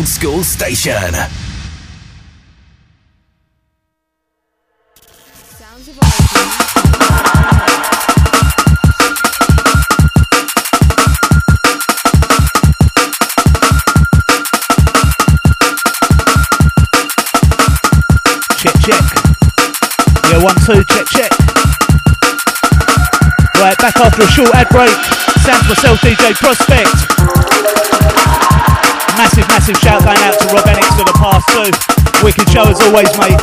old school station. Check, check. Yeah, one, two, check, check. Right, back after a short ad break. Sounds myself, DJ Prospect. Massive, massive shout going out to Rob Enix for the past two. Wicked show as always, mate.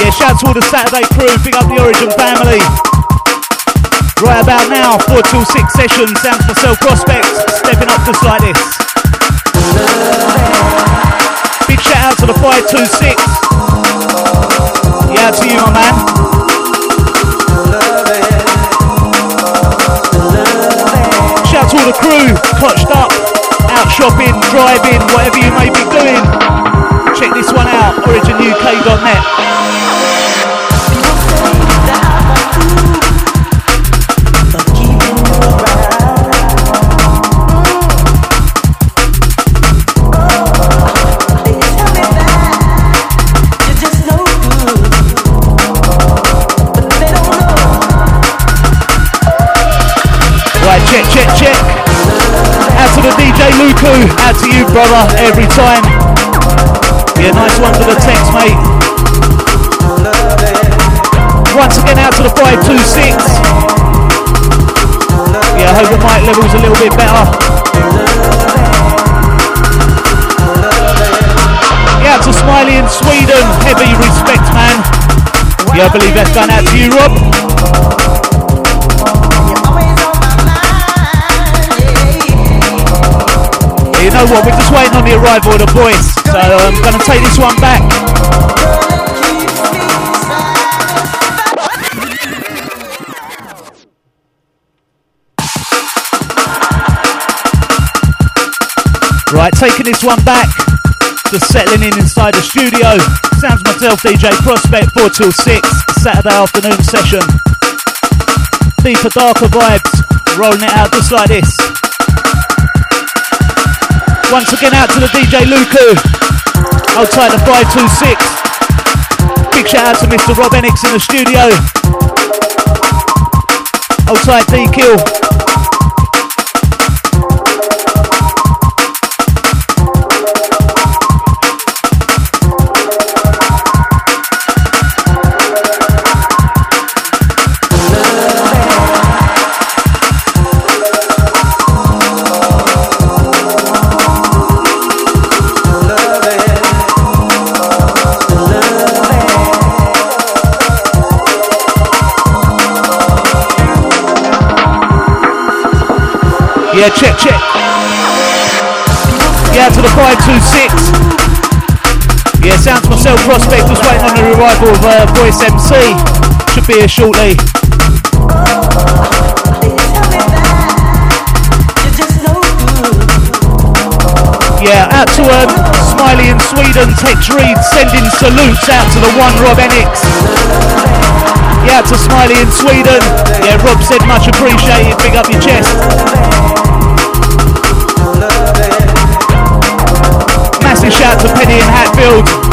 Yeah, shout to all the Saturday crew, big up the Origin family. Right about now, 4 till 6 session, sounds myself Prospect, stepping up just like this. Big shout out to the 526. Yeah, to you, my man. Crew, clutched up, out shopping, driving, whatever you may be doing. Check this one out, originuk.net. Luku. Out to you, brother, every time. Yeah, nice one for the text, mate. Once again, out to the 526. Yeah, I hope the mic level's a little bit better. Yeah, to Smiley in Sweden. Heavy respect, man. Yeah, I believe that's gone out to you, Rob. You know what? We're just waiting on the arrival of the boys, so I'm going to take this one back. Right, taking this one back. Just settling in inside the studio. Sounds myself, DJ Prospect, 4 till 6, Saturday afternoon session. Deeper, darker vibes, rolling it out just like this. Once again out to the DJ Luku. Hold tight the 526. Big shout out to Mr. Rob Enix in the studio. Hold tight D Kill. Yeah, check, check. Yeah, to the 526. Yeah, sounds myself, Prospect, just waiting on the arrival of uh, Voice MC. Should be here shortly. Yeah, out to um, Smiley in Sweden, Tex Reed sending salutes out to the one Rob Enix. Yeah, to Smiley in Sweden. Yeah, Rob said much appreciated, big up your chest. Massive shout to Penny in Hatfield.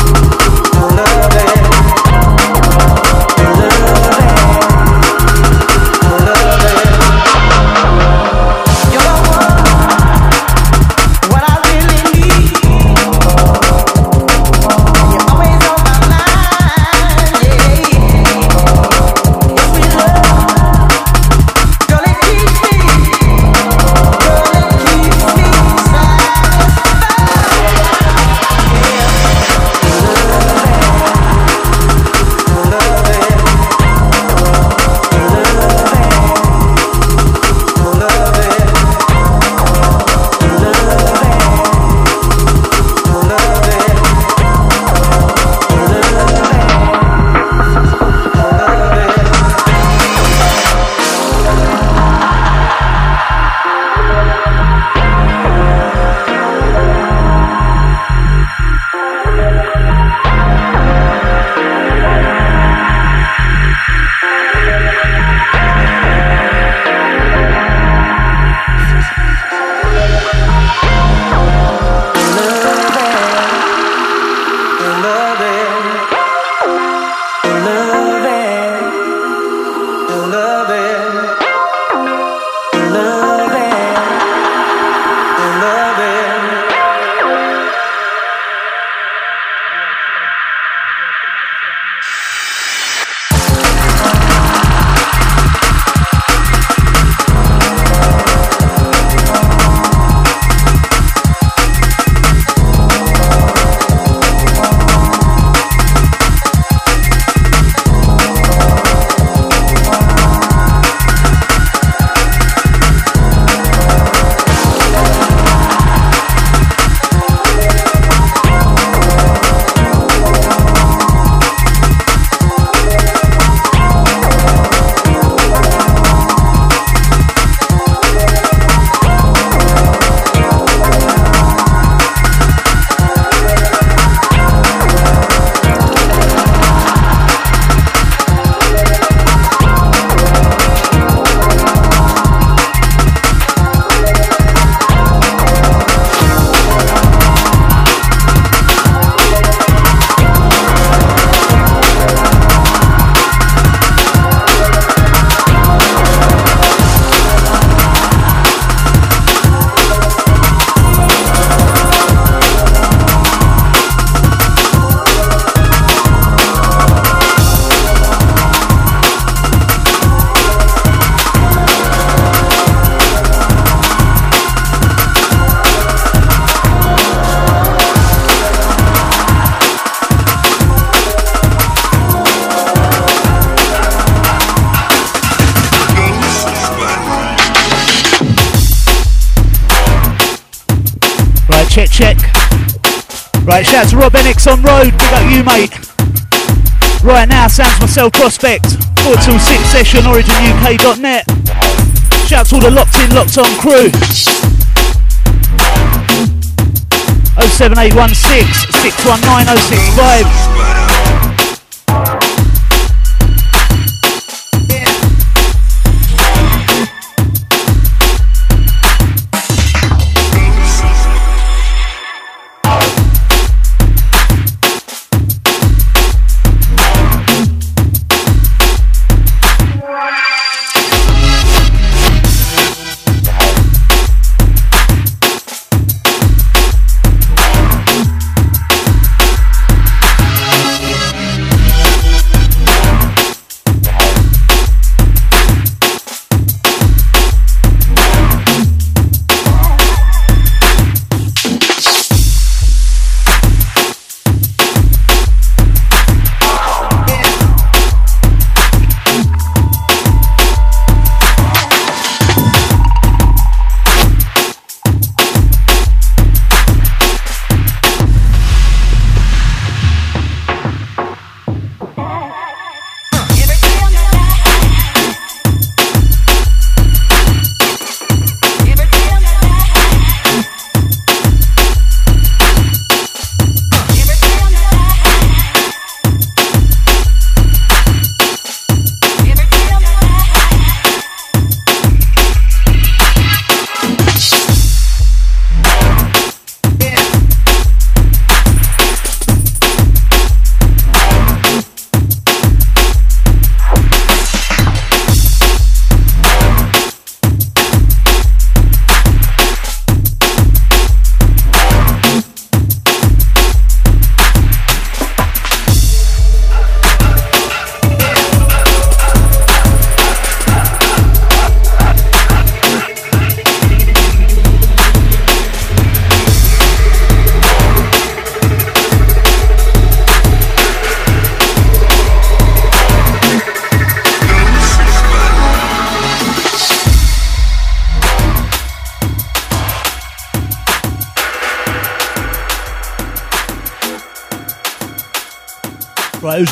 On road. Big up you, mate. Right now, sounds myself prospect. 4 till 6 session, originuk.net. Shout out to all the locked in, locked on crew. 07816 619 065.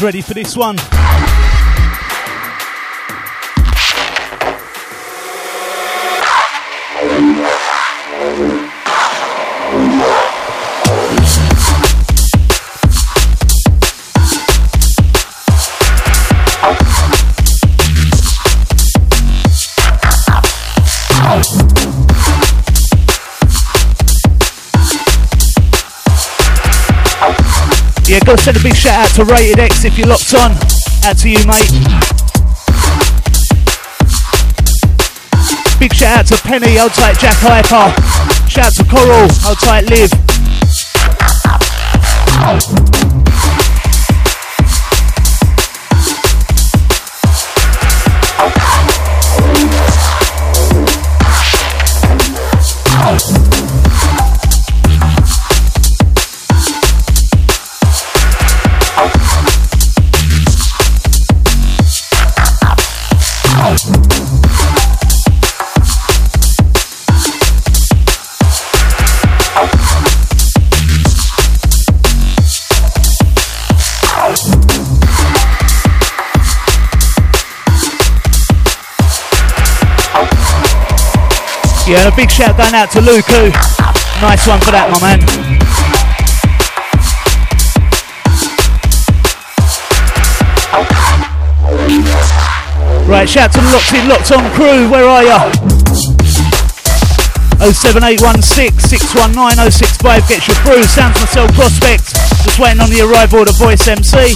Ready for this one? Go send a big shout out to Rated X if you're locked on. Out to you, mate. Big shout out to Penny, hold tight Jack Hyper. Shout out to Coral, hold tight Liv. Yeah, and a big shout going out to Luku. Nice one for that, my man. Right, shout to the locked in, locked on crew. Where are ya? 07816 619 065 gets you through. Sounds myself prospect. Just waiting on the arrival of the voice MC.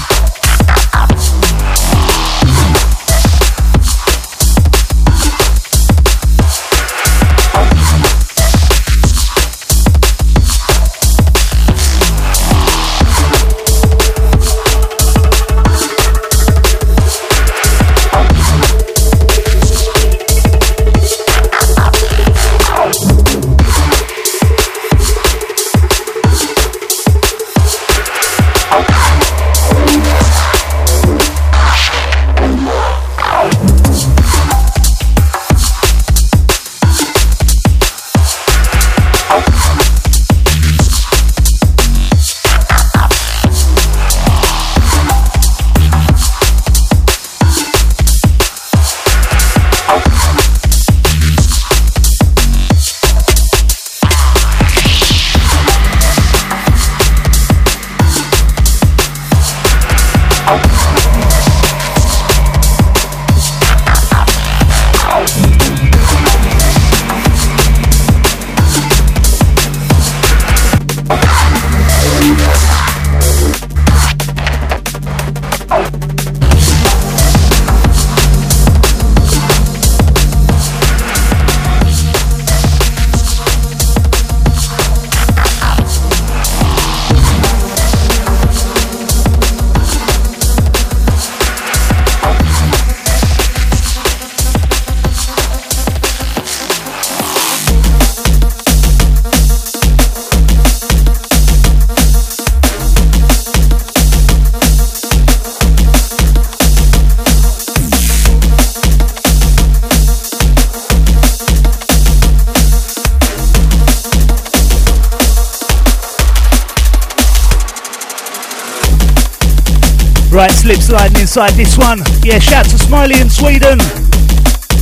Sliding inside this one. Yeah, shout to Smiley in Sweden.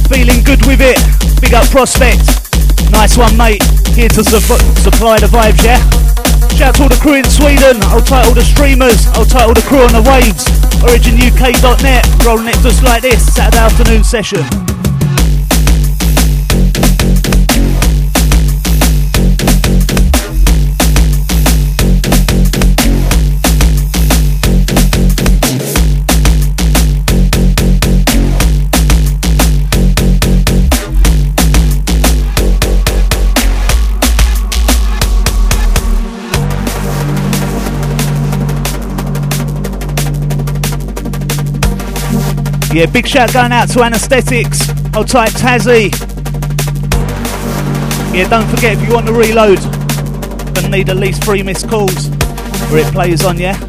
Feeling good with it. Big up Prospect. Nice one, mate. Here to su- supply the vibes, yeah? Shout to all the crew in Sweden. I'll title the streamers. I'll title the crew on the waves. OriginUK.net. Rolling it just like this. Saturday afternoon session. Yeah, big shout going out to Anesthetics. Hold tight, Tazzy. Yeah, don't forget if you want to reload, gonna need at least three missed calls where it plays on, yeah?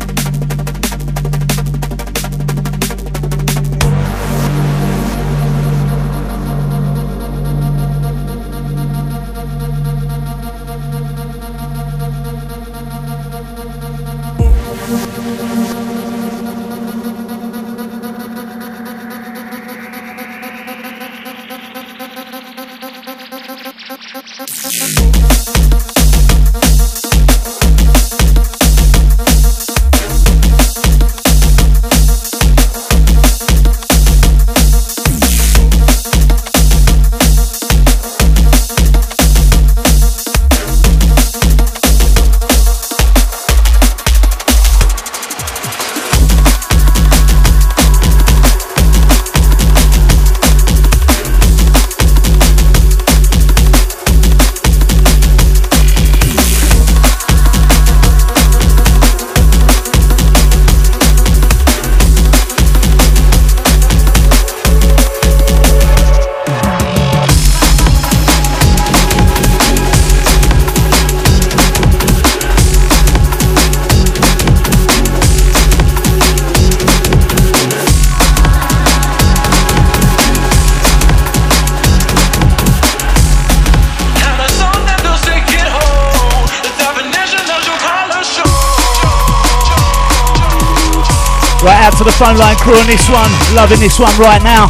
On this one. Loving this one right now.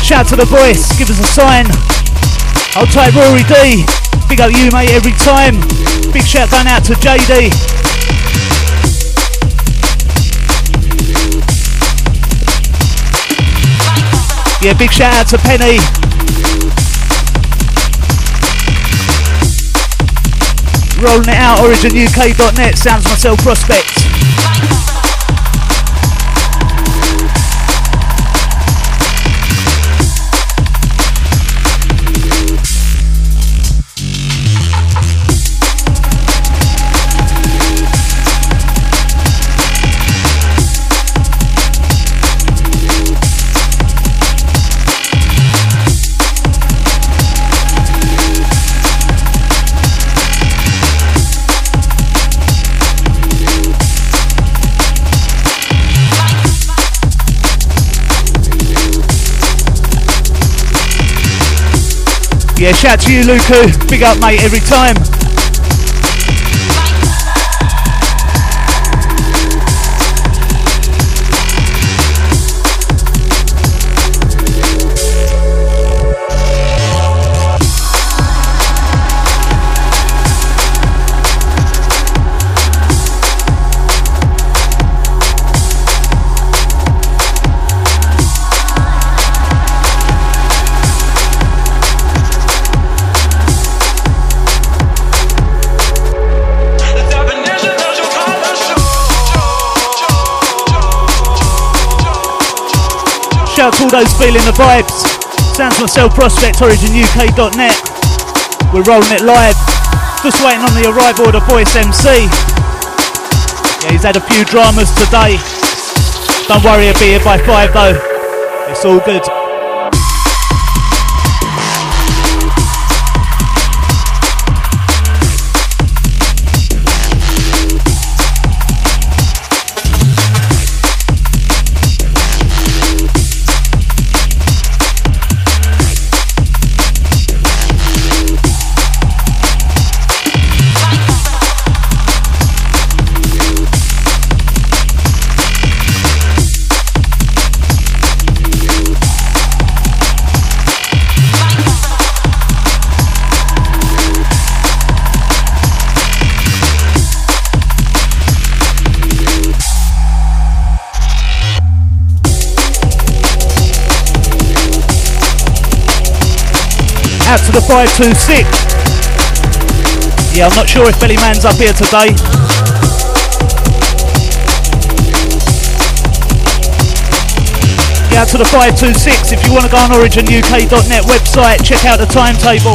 Shout to the voice, give us a sign. I'll type Rory D. Big up you, mate, every time. Big shout going out to JD. Yeah, big shout out to Penny. Rolling it out, originuk.net, sounds myself prospect. Yeah, shout to you, Luku. Big up, mate, every time. Shout to all those feeling the vibes. Sounds myself, Prospect, OriginUK.net. We're rolling it live. Just waiting on the arrival of the voice MC. Yeah, he's had a few dramas today. Don't worry, he'll be here by five though. It's all good. Out to the 526. Yeah, I'm not sure if Belly Man's up here today. Yeah, out to the 526. If you want to go on originuk.net website, check out the timetable.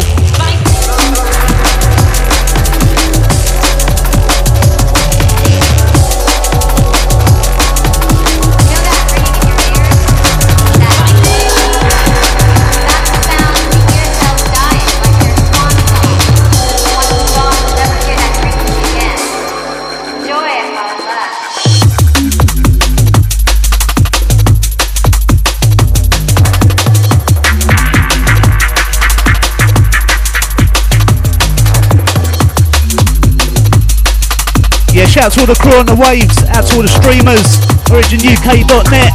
Shout out to all the crew on the waves, out to all the streamers, originuk.net,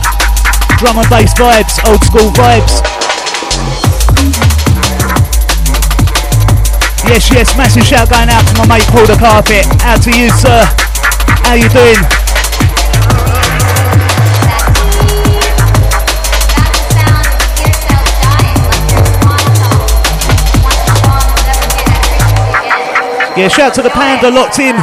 drum and bass vibes, old school vibes. Yes, yes, massive shout going out to my mate Paul the Carpet. Out to you, sir. How you doing? Yeah, shout out to the Panda locked in.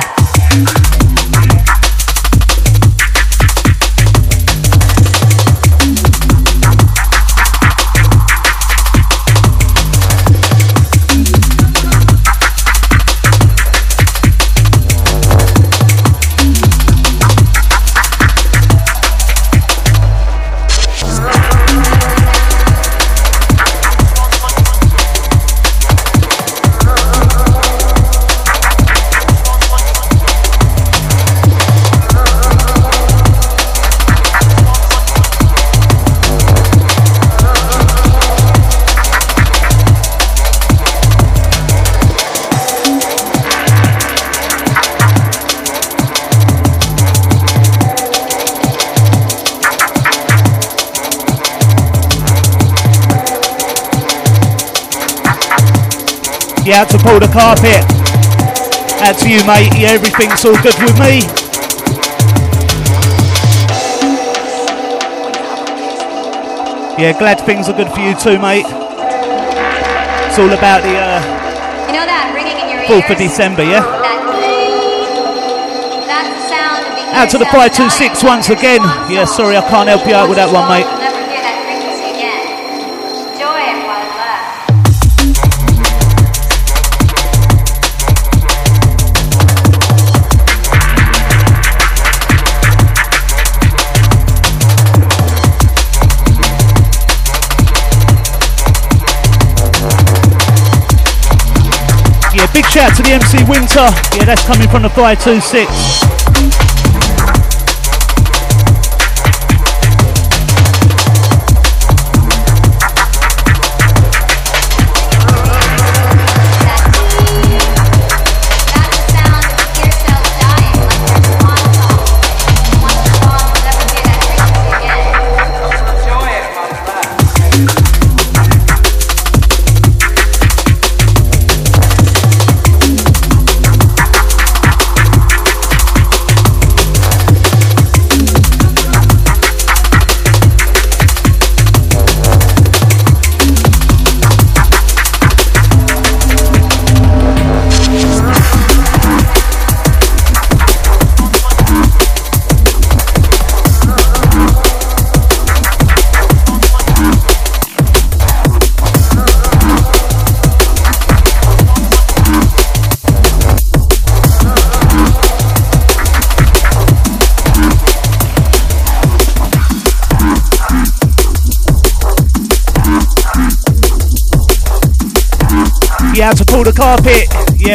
Out to Paul the Carpet. Out to you, mate. Yeah, everything's all good with me. Yeah, glad things are good for you too, mate. It's all about the uh, you know that ringing in your 4th of December, yeah? Out to the 526 once again. Yeah, sorry, I can't help you out with that one, mate. Shout to the MC Winter. Yeah, that's coming from the 526.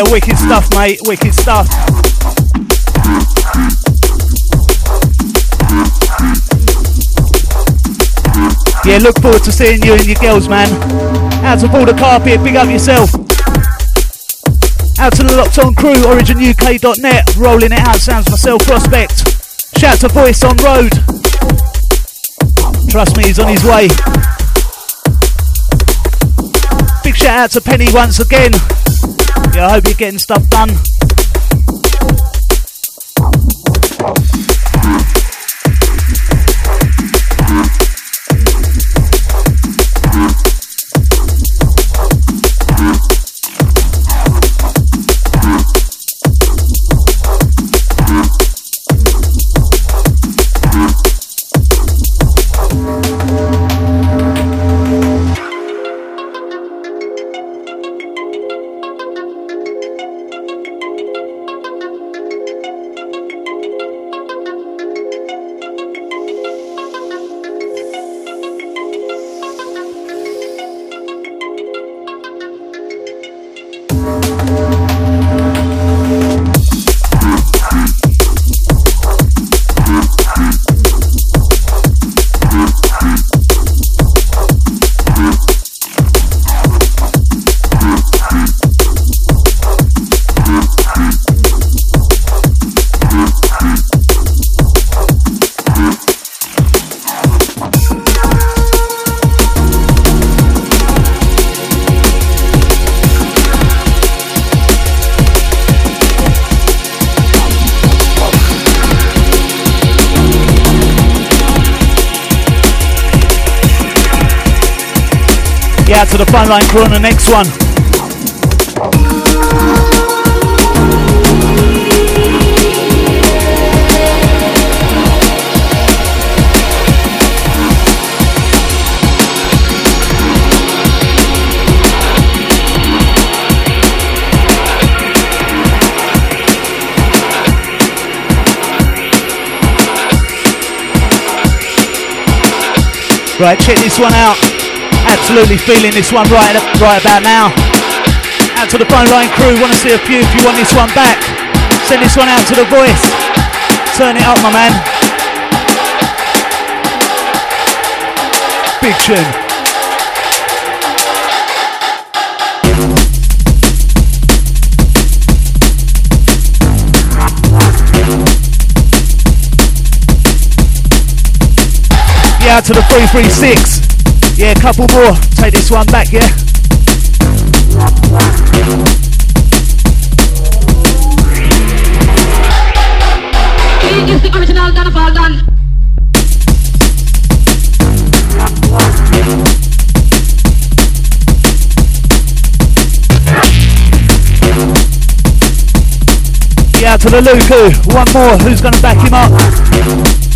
Yeah, wicked stuff, mate. Wicked stuff. Yeah, look forward to seeing you and your girls, man. Out to the carpet, big up yourself. Out to the locked on crew, originuk.net, rolling it out, sounds myself, prospect. Shout to voice on road. Trust me, he's on his way. Big shout out to Penny once again. Yeah, I hope you're getting stuff done. Crew on the next one. Right, check this one out. Absolutely feeling this one right, right about now. Out to the phone line crew, want to see a few if you want this one back. Send this one out to the voice. Turn it up, my man. Big tune. out to the 336. Yeah, couple more. Take this one back, yeah? He is the original Yeah, to the Luku. One more. Who's going to back him up?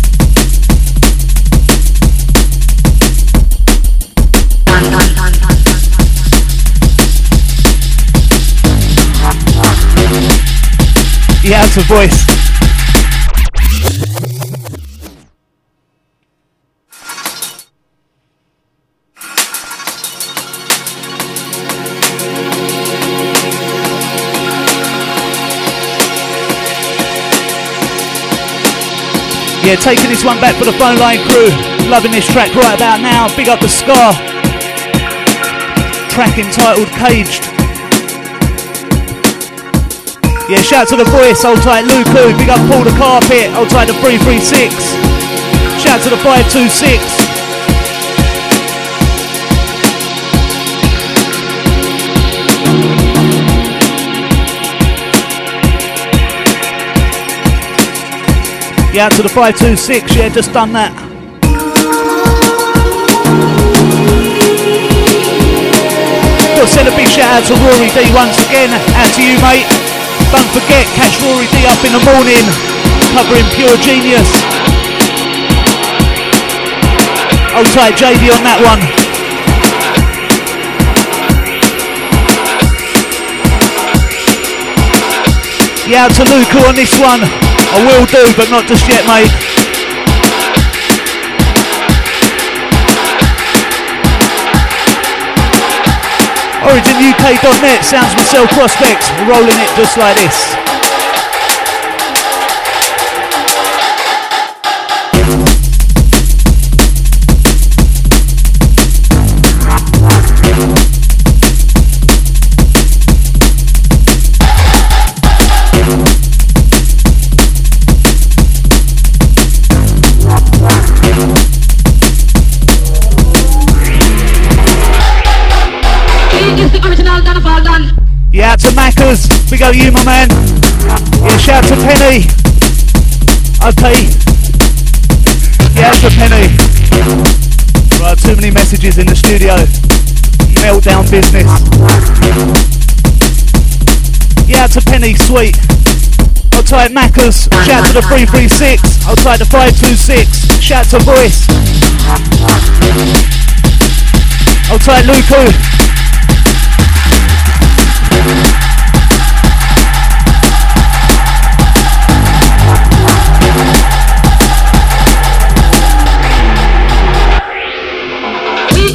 He has a voice. Yeah, taking this one back for the phone line crew. Loving this track right about now. Big up the Scar. Track entitled Caged. Yeah, shout out to the voice, hold tight Luku, big up Paul the Carpet, hold tight the 336. Shout to the 526. Yeah, to the 526, yeah, just done that. To send a big shout out to Rory D once again. Out to you, mate. Don't forget, catch Rory D up in the morning, covering Pure Genius. Hold tight, JD on that one. Yeah, to Luca on this one. I will do, but not just yet, mate. OriginUK.net, sounds myself prospects, rolling it just like this. We go you, my man. Yeah, shout to Penny. Okay. Yeah, to Penny. Right, too many messages in the studio. Meltdown business. Yeah, to Penny, sweet. I'll type Maccas. Shout to the 336. I'll type the 526. Shout to Voice. I'll type Luku.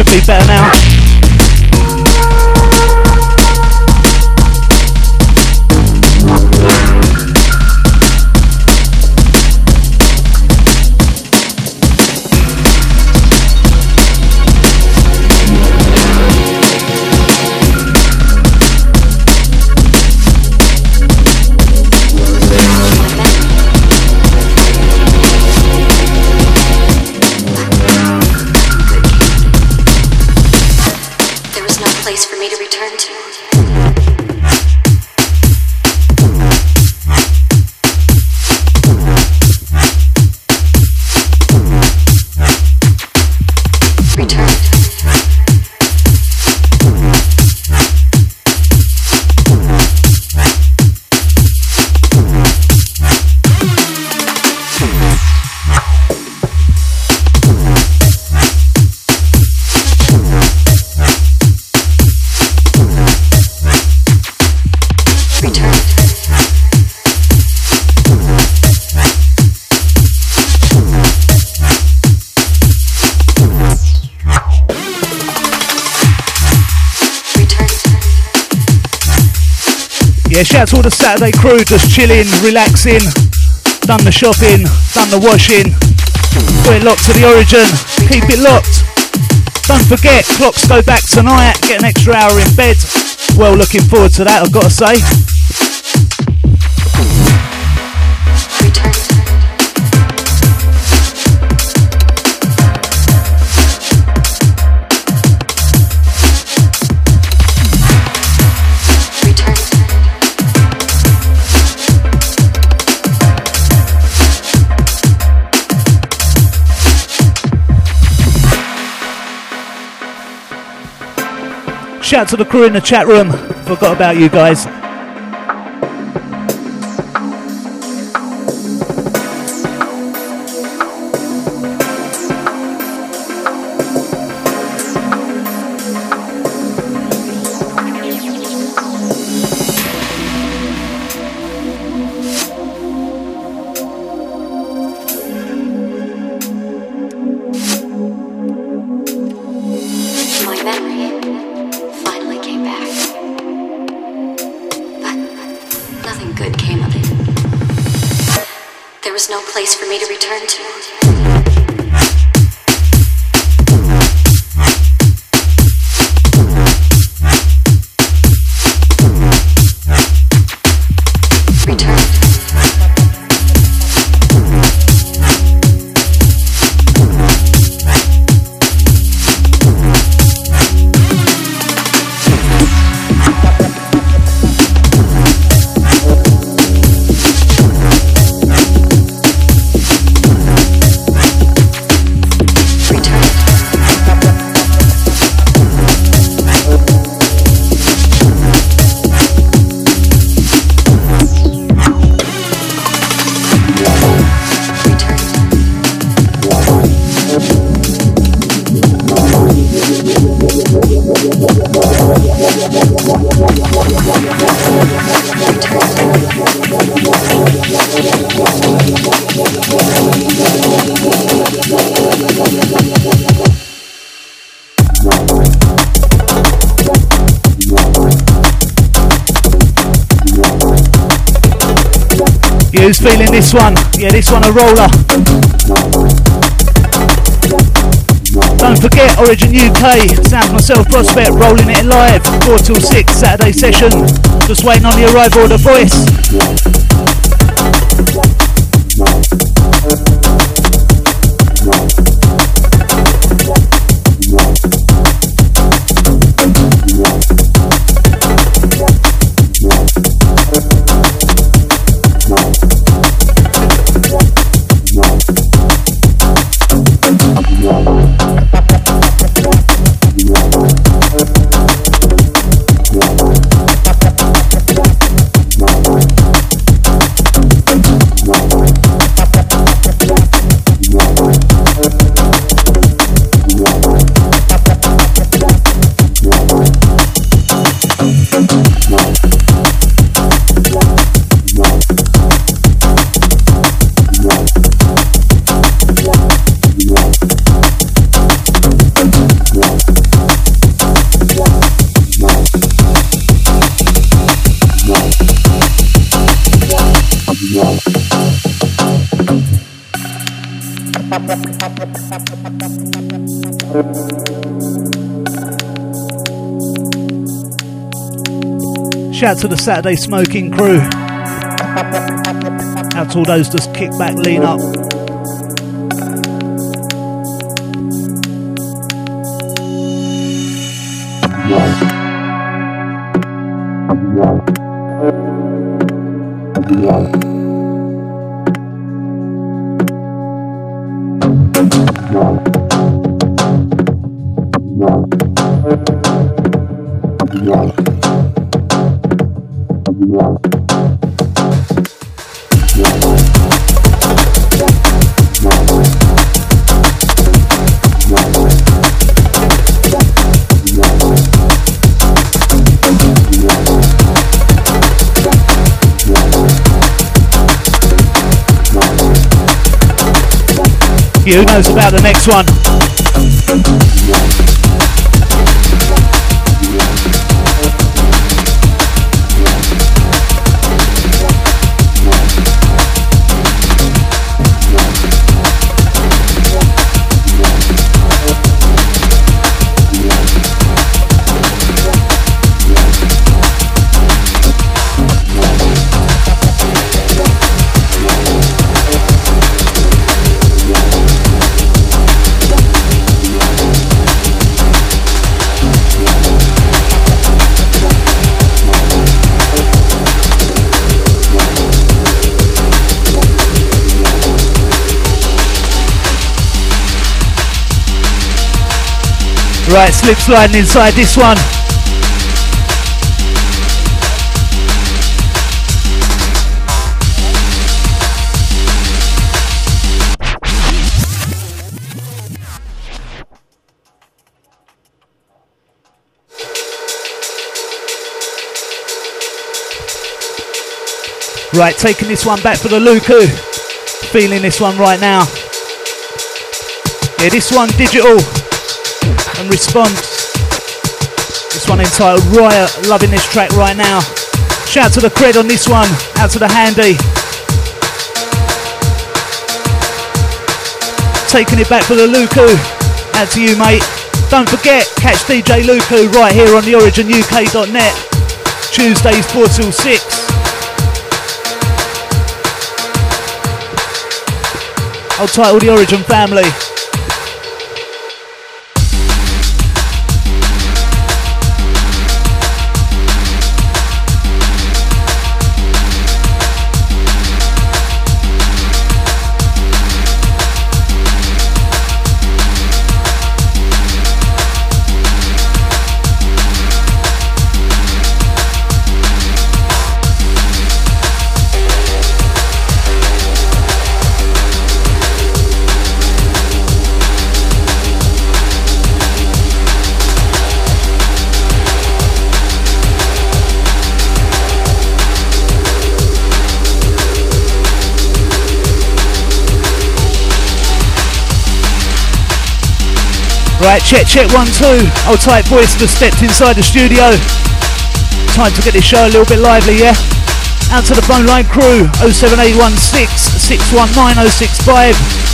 Should be better now. Yeah, shout to all the Saturday crew just chilling, relaxing, done the shopping, done the washing. Got it locked to the origin. Keep it locked. Don't forget, clocks go back tonight. Get an extra hour in bed. Well, looking forward to that, I've got to say. Shout to the crew in the chat room. Forgot about you guys. Who's feeling this one? Yeah, this one a roller. Don't forget Origin UK, Sounds Myself Prospect rolling it live, 4 till 6 Saturday session. Just waiting on the arrival of the voice. Shout to the Saturday smoking crew. Out to all those just kick back, lean up. About the next one? Right, slip sliding inside this one. Right, taking this one back for the Luku. Feeling this one right now. Yeah, this one digital response. This one entitled Riot. Loving this track right now. Shout to the cred on this one. Out to the handy. Taking it back for the Luku. Out to you, mate. Don't forget, catch DJ Luku right here on theoriginuk.net. Tuesdays 4 till 6. I'll title The Origin Family. Right, check, check, one, two. Old tight voice just stepped inside the studio. Time to get this show a little bit lively, yeah? Out to the phone line crew, 07816 619 065.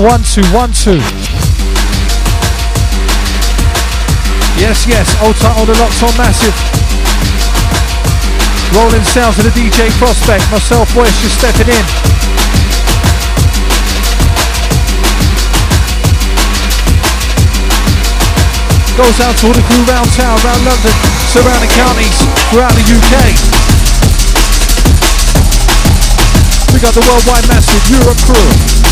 One two one two. Yes, yes. Old title the locks on massive. Rolling sounds of the DJ Prospect. Myself, voice just stepping in. Goes out to all the crew round town, around London, surrounding counties, throughout the UK. We got the worldwide massive Europe crew.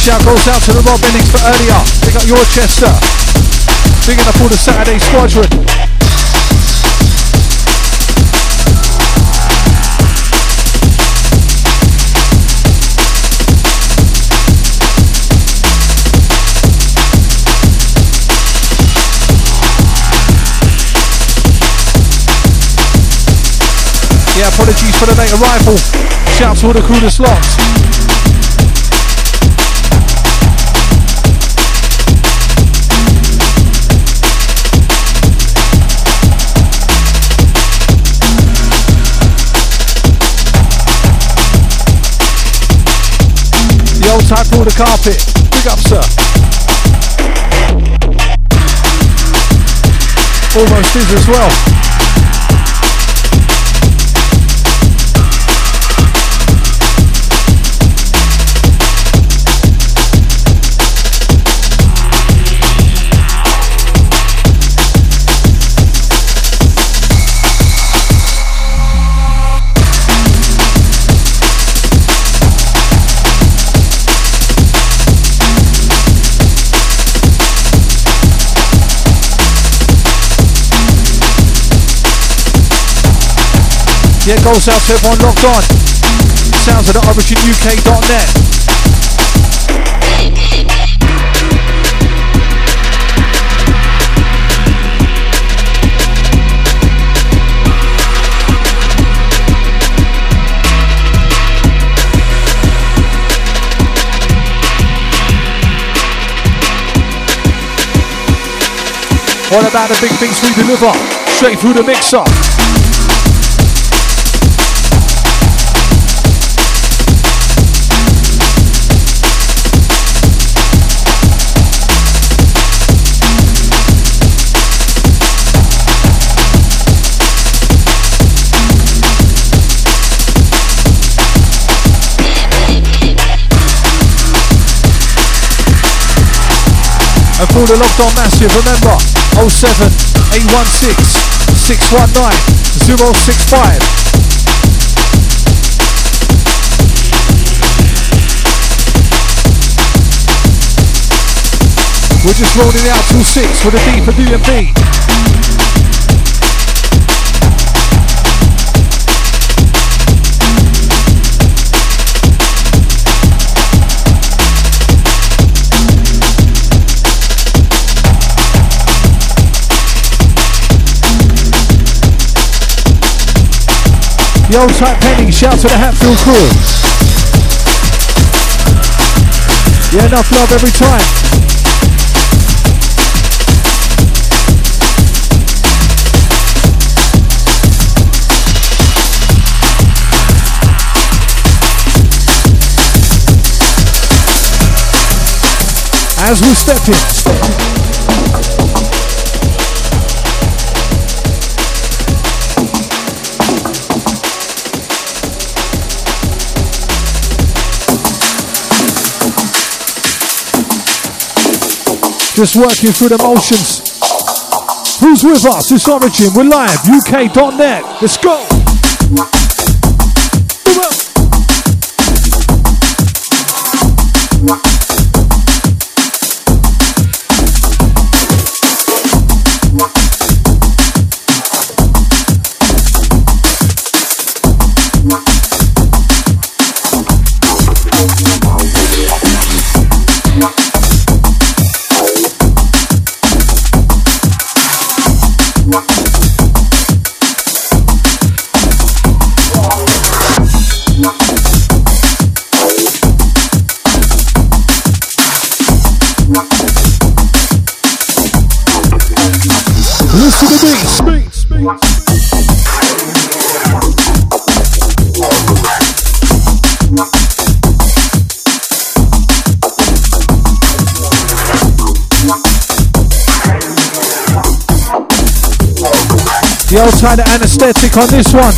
Shout goes out to the Rob Bennings for earlier. Big up your Chester. Bigging up all the Saturday squadron. Yeah, apologies for the late arrival. Shout to all the crew that's locked. Pull the carpet. Big up, sir. Almost is as well. Yeah, goes out to everyone locked on. Sounds the originuk.net. What about the big things we deliver? Straight through the mixer. And for the locked on massive, remember 07 816 619 065. We're just rolling out till 6 for the D for DNB. The old type penny, shout to the Hatfield crew. Yeah, enough love every time. As we step in, step in. Just working through the motions. Who's with us? It's Origin. We're live. UK.net. Let's go. Kind of anesthetic on this one.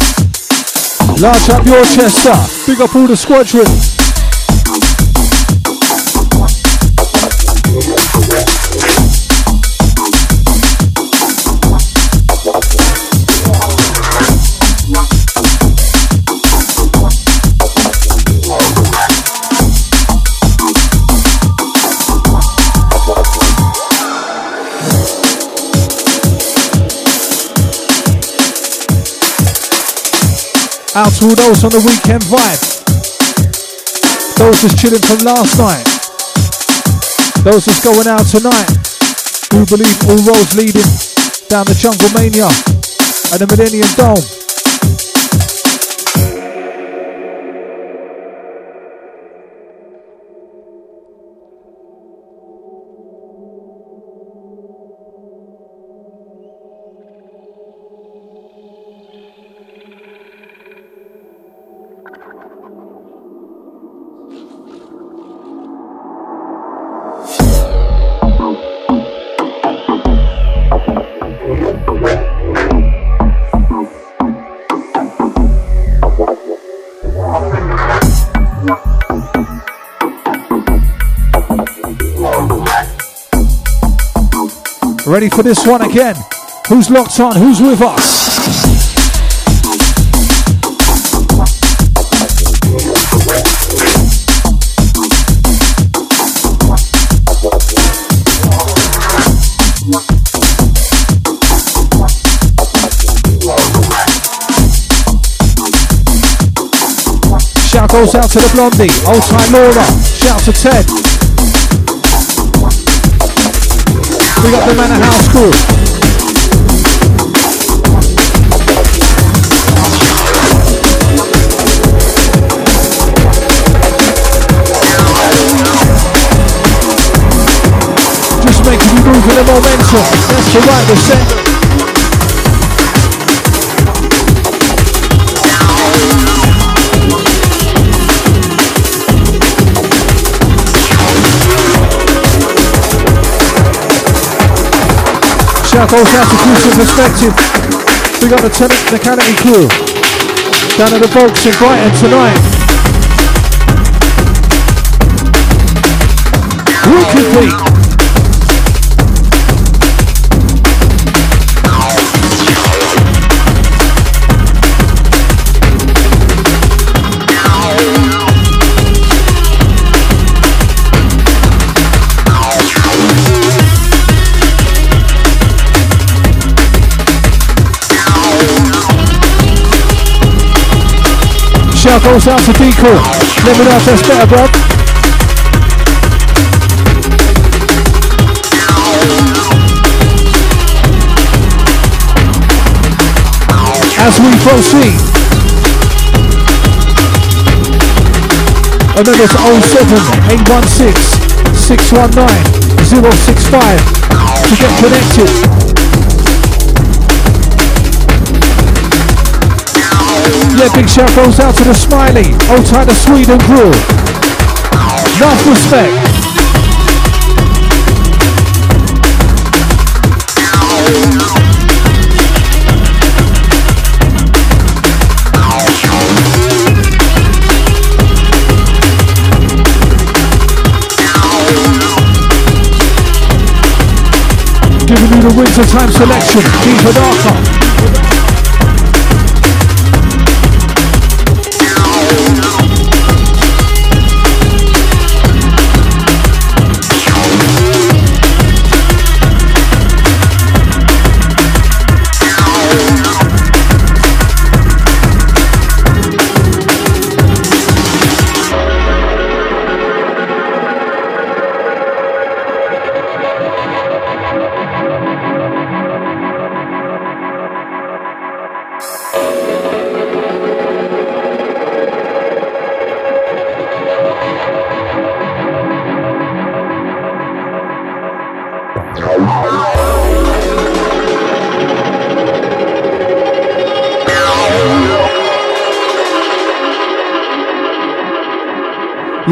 Large up your chest up. Big up all the squadron. Out to all those on the weekend vibe. Those just chilling from last night. Those just going out tonight. Who believe all roads leading down the Jungle Mania and the Millennium Dome. Ready for this one again? Who's locked on? Who's with us? Shout goes out to the blondie, old time Laura. Shout to Ted. We got the Manor House crew. Just making you move with the momentum. That's the right, the set. Shout goes out to Crucial Perspective. We got the tenant mechanical crew down at the Volks in Brighton tonight. Wicked beat. Shout goes out to Deco. Let me know if that's better, bro. As we proceed. It's 07 816 619 065 to get connected. Yeah, big shout goes out to the Smiley, old time the Sweden crew. Enough respect. Giving you the winter time selection, deeper darker.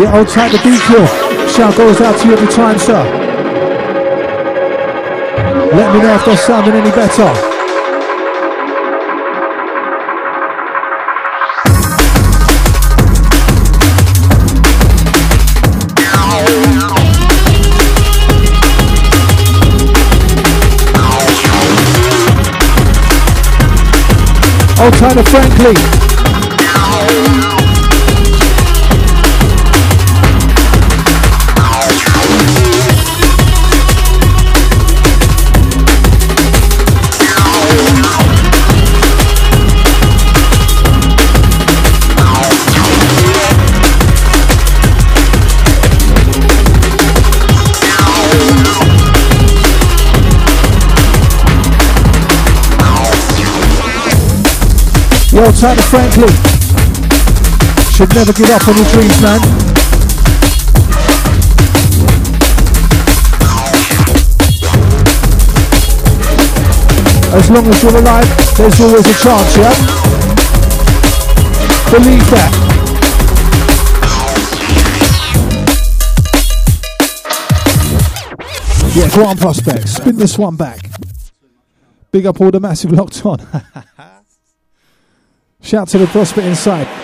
Yeah, old time to DQ. Shout goes out to you every time, sir. Let me know if that's sounding any better. Old time to Yo, Tyler Franklin. Should never give up on your dreams, man. As long as you're alive, there's always a chance, yeah? Believe that. Yeah, go on, prospects. Spin this one back. Big up all the massive locked on. Shout to the prospect inside.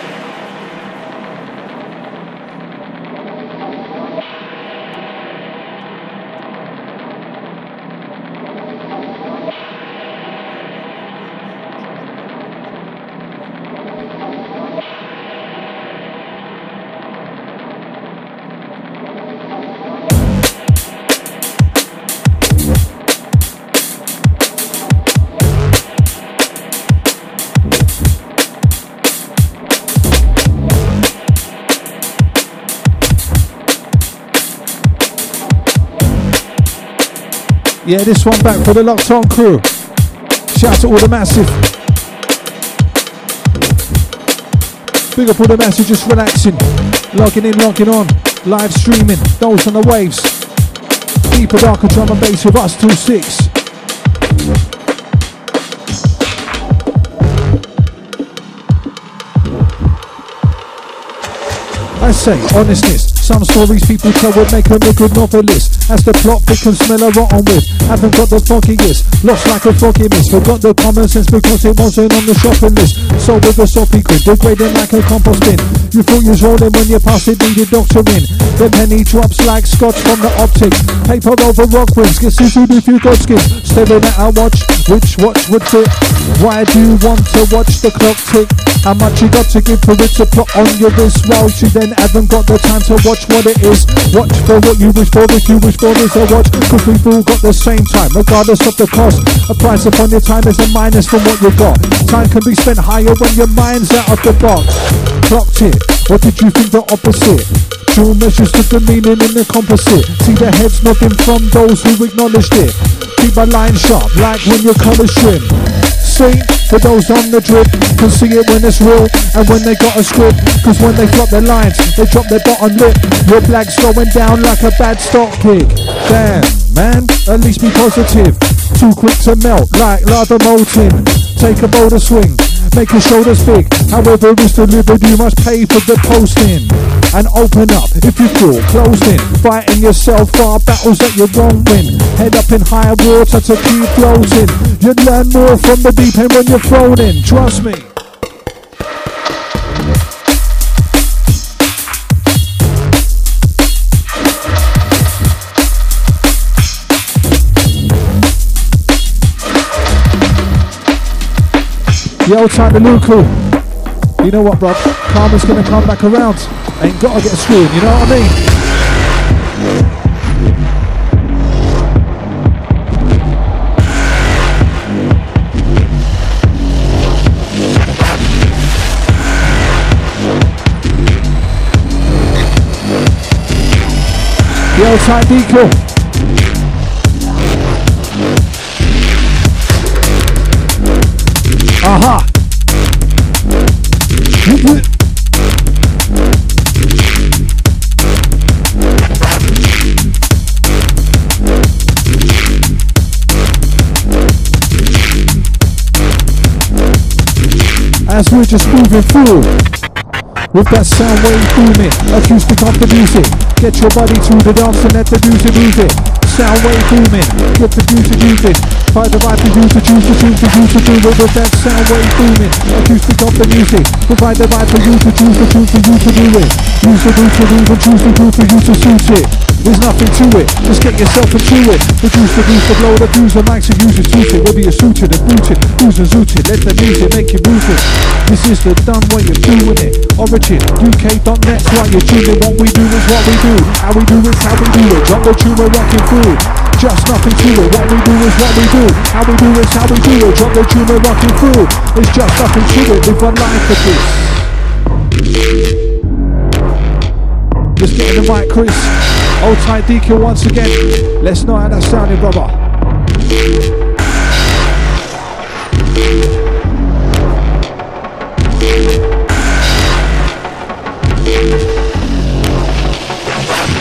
Yeah, this one back for the Locked On crew. Shout out to all the massive. Big up all the massive, just relaxing. Logging in, logging on. Live streaming. Those on the waves. Deeper, darker drum and bass with us till six. I say honestness. Some stories people tell would make a good novelist. As the plot they can smell a rotten with. Haven't got the foggiest. Lost like a foggy mist. Forgot the common sense because it wasn't on the shopping list. So with a soppy grin, degrading like a compost bin. You thought you was rolling when you passed it, needed doctoring. The penny drops like scotch from the optic. Paper over rock bricks. Get suited if you got skin. Staring at a watch. Which watch would fit? Why do you want to watch the clock tick? How much you got to give for it to put on your wrist while you then haven't got the time to watch what it is. Watch for what you wish for if you wish for this a watch. Cause we've all got the same time, regardless of the cost. A price upon your time is a minus from what you've got. Time can be spent higher when your mind's out of the box. Clocked it. What did you think the opposite? Dual measures took the meaning in the composite. See the heads nodding from those who acknowledged it. Keep my line sharp, like when you're color shrimp. For those on the drip, can see it when it's real and when they got a script. Cause when they flop their lines, they drop their bottom lip. Your black's going down like a bad stock kick. Damn, man, at least be positive. Too quick to melt, like lava molten. Take a bolder swing, make your shoulders big. However it's delivered, you must pay for the posting. And open up if you feel closed in. Fighting yourself for battles that you won't win. Head up in higher water to keep floating. You learn more from the deep end when you're thrown in. Trust me. Yo, time to Luku. You know what, bro? Karma's gonna come back around. Ain't gotta get screwed, you know what I mean? Yo, time Deco. Aha! As we're just moving through with that sound wave booming, acoustic of the music. Get your body to the dance and let the music move it. Sound wave booming, get the music moving. Find the vibe for you to choose to choose to choose to do it with that sound wave booming, acoustic of the music. Provide the vibe for you to choose to choose for you to do it. Use the root to move and choose the groove for you to suit it. There's nothing to it, just get yourself into it. Produce the boost, the blow, the fuse, the mics and use it, it. Whether you're suited and booted, who's and zooted. Let the music make you move it. This is the done way of doing it. Origin, UK.net's why you're tuning. What we do is what we do. How we do is how we do it. Drop the tune, we're rocking through. Just nothing to it. What we do is what we do. How we do is how we do it. Drop the tune, we're rocking through. It's just nothing to it. Live one life for this. Just getting the mic, Chris. Old tight DQ once again. Let's know how that sounded, brother.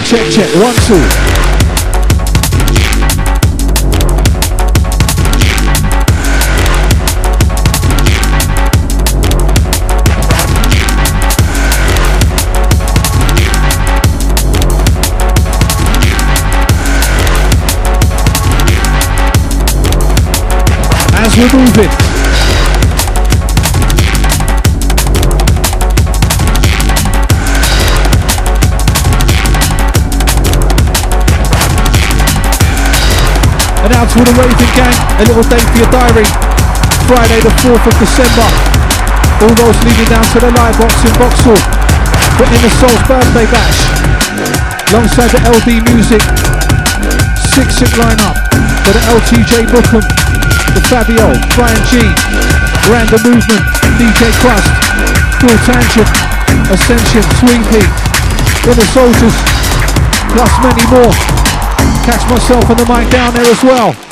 Check, check, one, two. We're moving. And out to the raving gang, a little date for your diary. Friday the 4th of December. All those leading down to the Lightbox in Vauxhall. We're in the Soul's birthday bash. Alongside the LD music. Six sick lineup for the LTJ Bukem, Fabio, Bryan Gee, Random Movement, DJ Krust, Full Tangent, Ascension, Swing Pete, Inner Soldiers, plus many more. Catch myself on the mic down there as well.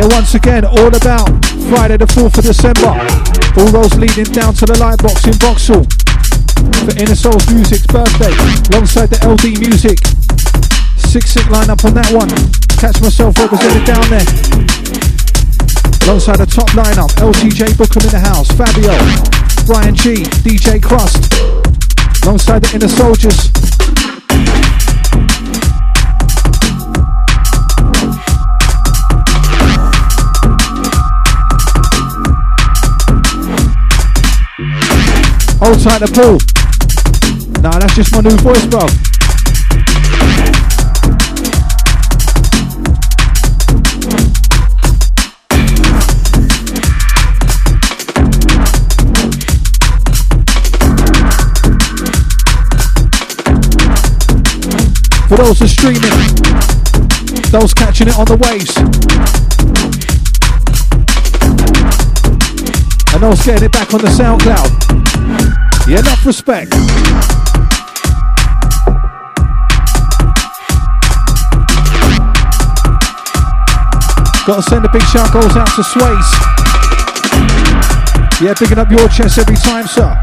Yeah, once again, all about Friday the 4th of December. All roads leading down to the Lightbox in Vauxhall for Inner Souls Music's birthday, alongside the LD Music. Six sick lineup on that one. Catch myself represented down there. Alongside the top lineup, LTJ Bukem in the house, Fabio, Bryan Gee, DJ Krust. Alongside the Inner Soldiers, Hold tight the pool. Nah, that's just my new voice, bro. For those who are streaming, those catching it on the waves, and those getting it back on the SoundCloud. Yeah, enough respect. Gotta send a big shout goes out to Sways. Yeah, picking up your chest every time, sir.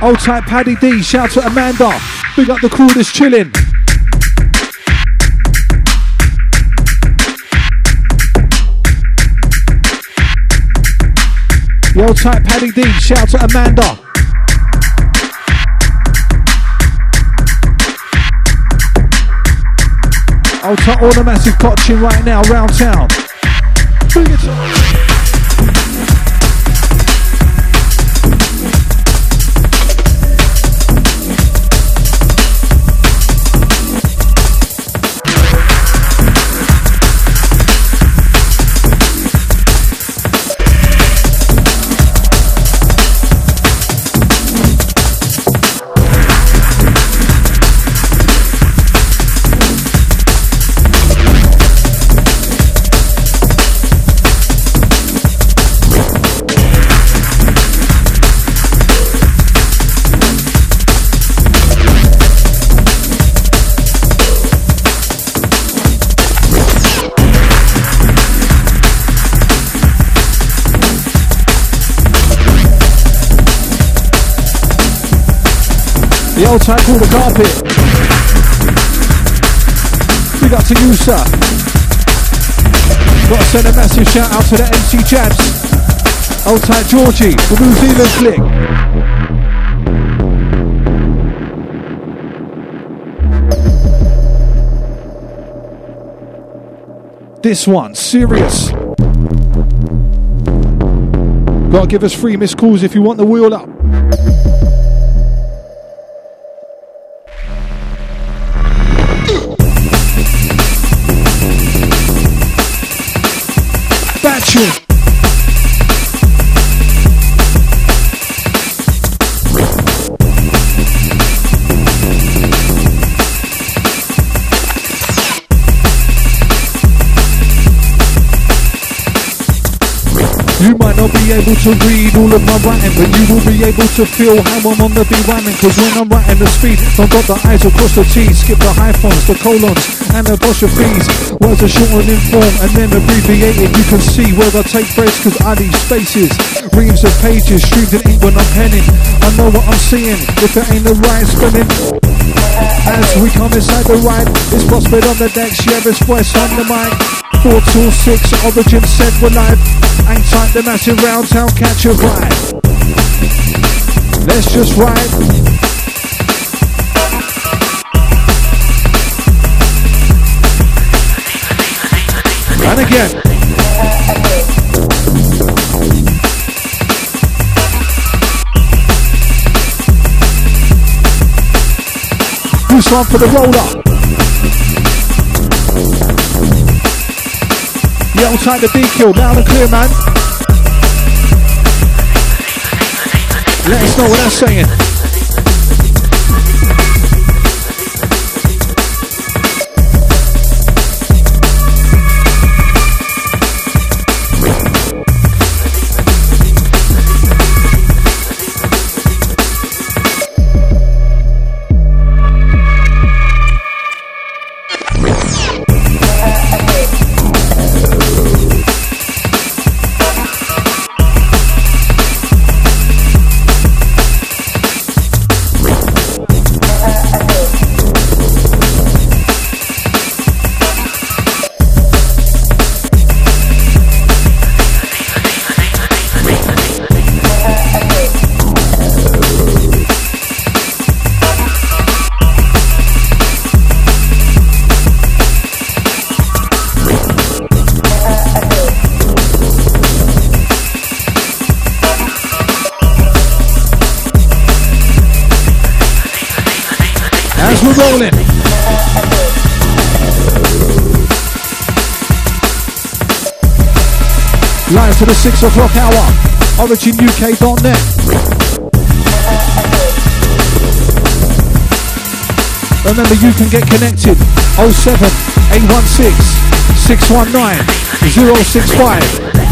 Old type Paddy D, shout to Amanda. Big up the crew that's chilling. Yo, type Paddy D, shout out to Amanda. I'll all the massive coaching right now, round town. The called the carpet. Big up to you, sir. Gotta send a massive shout out to the MC Jabs. Old type Georgie, the New Zealand click. This one, serious. Gotta give us free missed calls if you want the wheel up. Able to read all of my writing, but you will be able to feel how I'm on the beat rhyming. Cause when I'm writing the speed, I've got the eyes across the T's, skip the hyphens, the colons, and apostrophes. Words are shortened in form and then abbreviated. You can see where I take breaks, cause I leave spaces. Reams of pages, streams in ink when I'm penning. I know what I'm seeing, if it ain't the right spelling. As we come inside the ride, it's Prospect on the decks, yeah, it's voice on the mic. 426, Origin said we're live. Hang tight, the massive round town, catch a vibe. Let's just ride. And again. This one for the roller. Yeah, outside the D kill, loud and clear, man. Let us know what that's saying. we're rolling. Live to the 6 o'clock hour, originuk.net. Remember, you can get connected 07 816 619 065.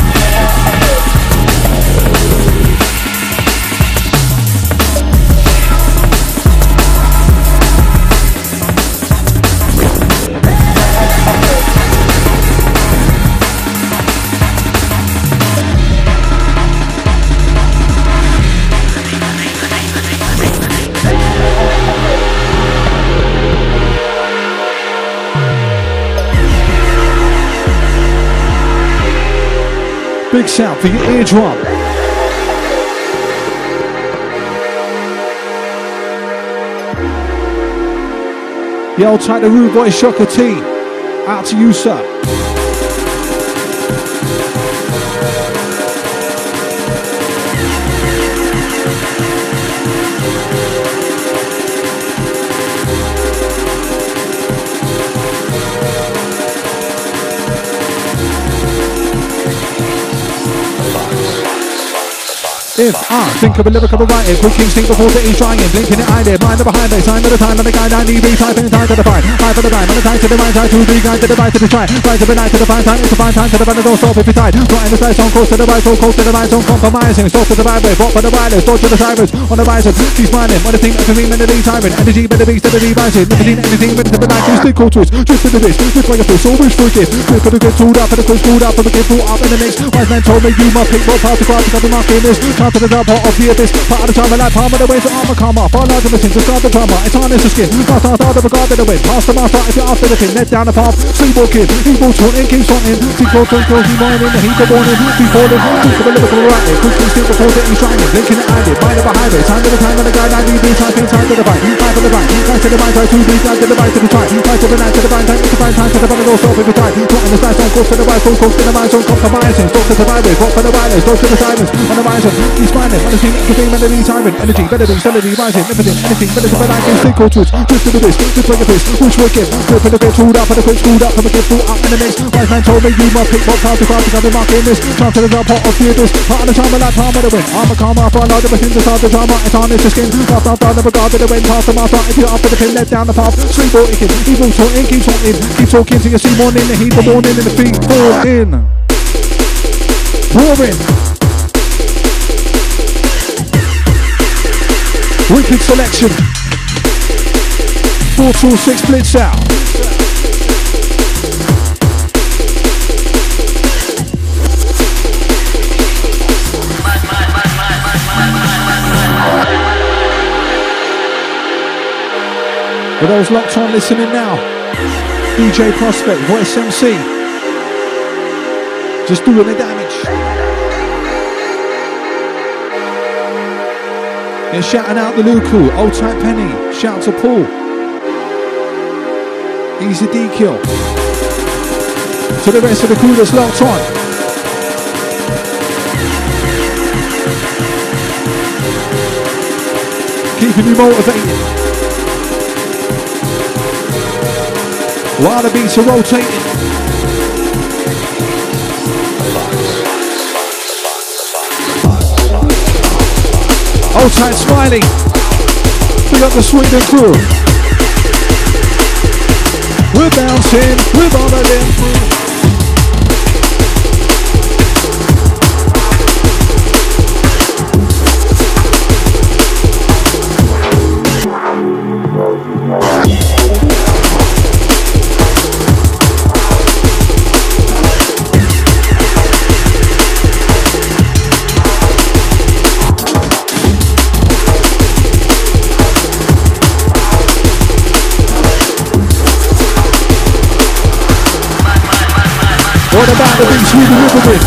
Big shout for your eardrum. Yo, tight the rude boy Shocker T. Out to you, sir. If I think of a lyrical writing, quick instinct before that he's trying, blinking it eyelid, mind the behind it, sign of the time, and the guide I need be typing time to the fight, fight for the time, and the time to the right, side to the guide to the right to the try, right to the night to the fine time, it's a fine time to the run, don't stop if you tight, right in the side, on close to the right, so close to the right, so compromising, stop to the right way, walk for the wireless, dodge to the sirens, on the rising, keep smiling, when the thing a mean melody tyrant, energy, better better be rising, nicotine, anything, better to the night, stick cool twist, twist to the wrist, twist by your fist, always forgive, grip for the good, tooled up, for the quick, pulled up, for the kid, pulled up in the mix, wise man told me you must pick more parts to grab, because I'm marking this, time to the of the abyss, part of the time, palm of the ways, armor, karma, far larger machine, discard the drama, it's harness the skin, out of regard to the wind, past the master, if you're after the pin, let down the path, sleepwalking, evil taunting, keep taunting, see close and close, mining, the heat of warning, be falling, think of a lyrical writing, quick instinct before shining, mind of time to the time of the guide, I need typing, time to the right, time to the right, time to the right, time to the right, to the right, to the right, time to the night, to the right, time to the right, time to the right, go stop every time, plotting the slice on course to the right, full course to the right, on compromising, stop to the right, walk for the wireless, dodge to the sirens, on the horizon, keep smiling, on the scene, giving melody, tyrant, energy, better be, celery, rising, everything, anything, better to the right, stick or twist, twist to the wrist, twist like a fist, which wicked, grip for the bit, tooled up, and the quick, screwed up, from the kid, full up in the mix, wise man told me you must pick what card to grab, because I've been marking this, time to the top pot of the abyss, part of the time, like palm of the wind, I'm a karma, for a lot of within the the drama, it's on, it's the skin, off, off, down, the regard to the wind, past the master, if you're after the pin, let down the path, sleep or icky, evil talking, keep talking, keep talking till you see morning, the heat of morning, and the feet fall in. Roaring. Wicked selection. 426 blitz out. For those locked on listening now, DJ Prospect, Voice MC, just doing it damage. And shouting out the Luku, Old Type Penny, shout to Paul. Easy D kill. To the rest of the crew that's locked on. Keeping you motivated. While the beats are rotating. Old tight smiling. We got the Sweden crew. We're bouncing, we're vomiting the Sweden River Bridge?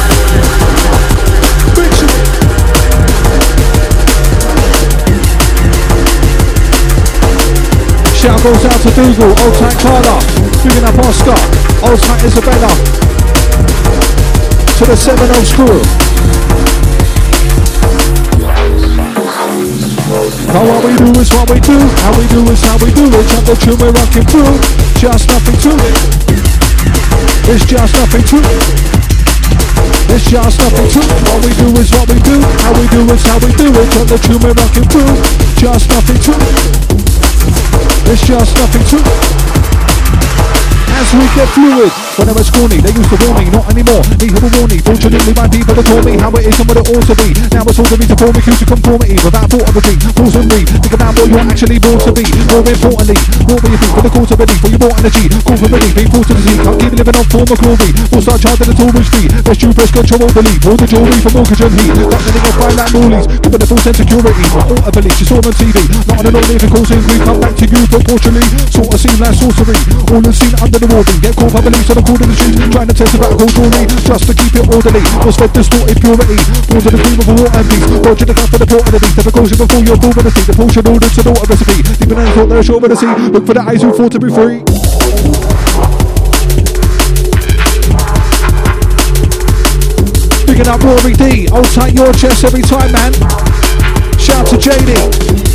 Big Shout goes out to Dougal, Old Tight Carla, picking up Oscar, Old Isabella, to the Oaks crew. How what we do is what we do, how we do is how we do it, the tune we're rocking through, just nothing to it. It's just nothing to. It's just nothing to What we do is what we do. How we do is how we do it. On the tune we're rocking through. Just nothing to. It's just nothing to as we get fluid. When I was corny, they used to warn me, not anymore. Need to warn me. Fortunately, my people have told me how it is and what it ought to be. Now it's all to me to form a to conformity without thought of a dream. Pause and breathe. Think about what you're actually born to be. More importantly, what will you think for the cause of belief? For your more energy, call for belief, be forced to the sea. Can't keep living on form of glory. We'll start charging the tourist fee. Best you press control, believe. All the jewelry for mortgage and heat. That many of fine like Morley's. Giving a full sense of security. All a belief, you saw on TV. Not an all living causing grief. Come back to you proportionally. Sort of seem like sorcery. All the seen under the warding. Get caught by beliefs on the corner of the street. Trying to test the radical jewelry Just to keep it orderly. Was fed distorted purity. Born to the cream of a water and beast to the cup for the port of the beast The precaution before you're born with the sea. The potion orders to the water recipe. Deep in thought they're sure of the sea. Look for the eyes who fought to be free. Picking up Rory D, hold tight your chest every time, man. Shout to JD.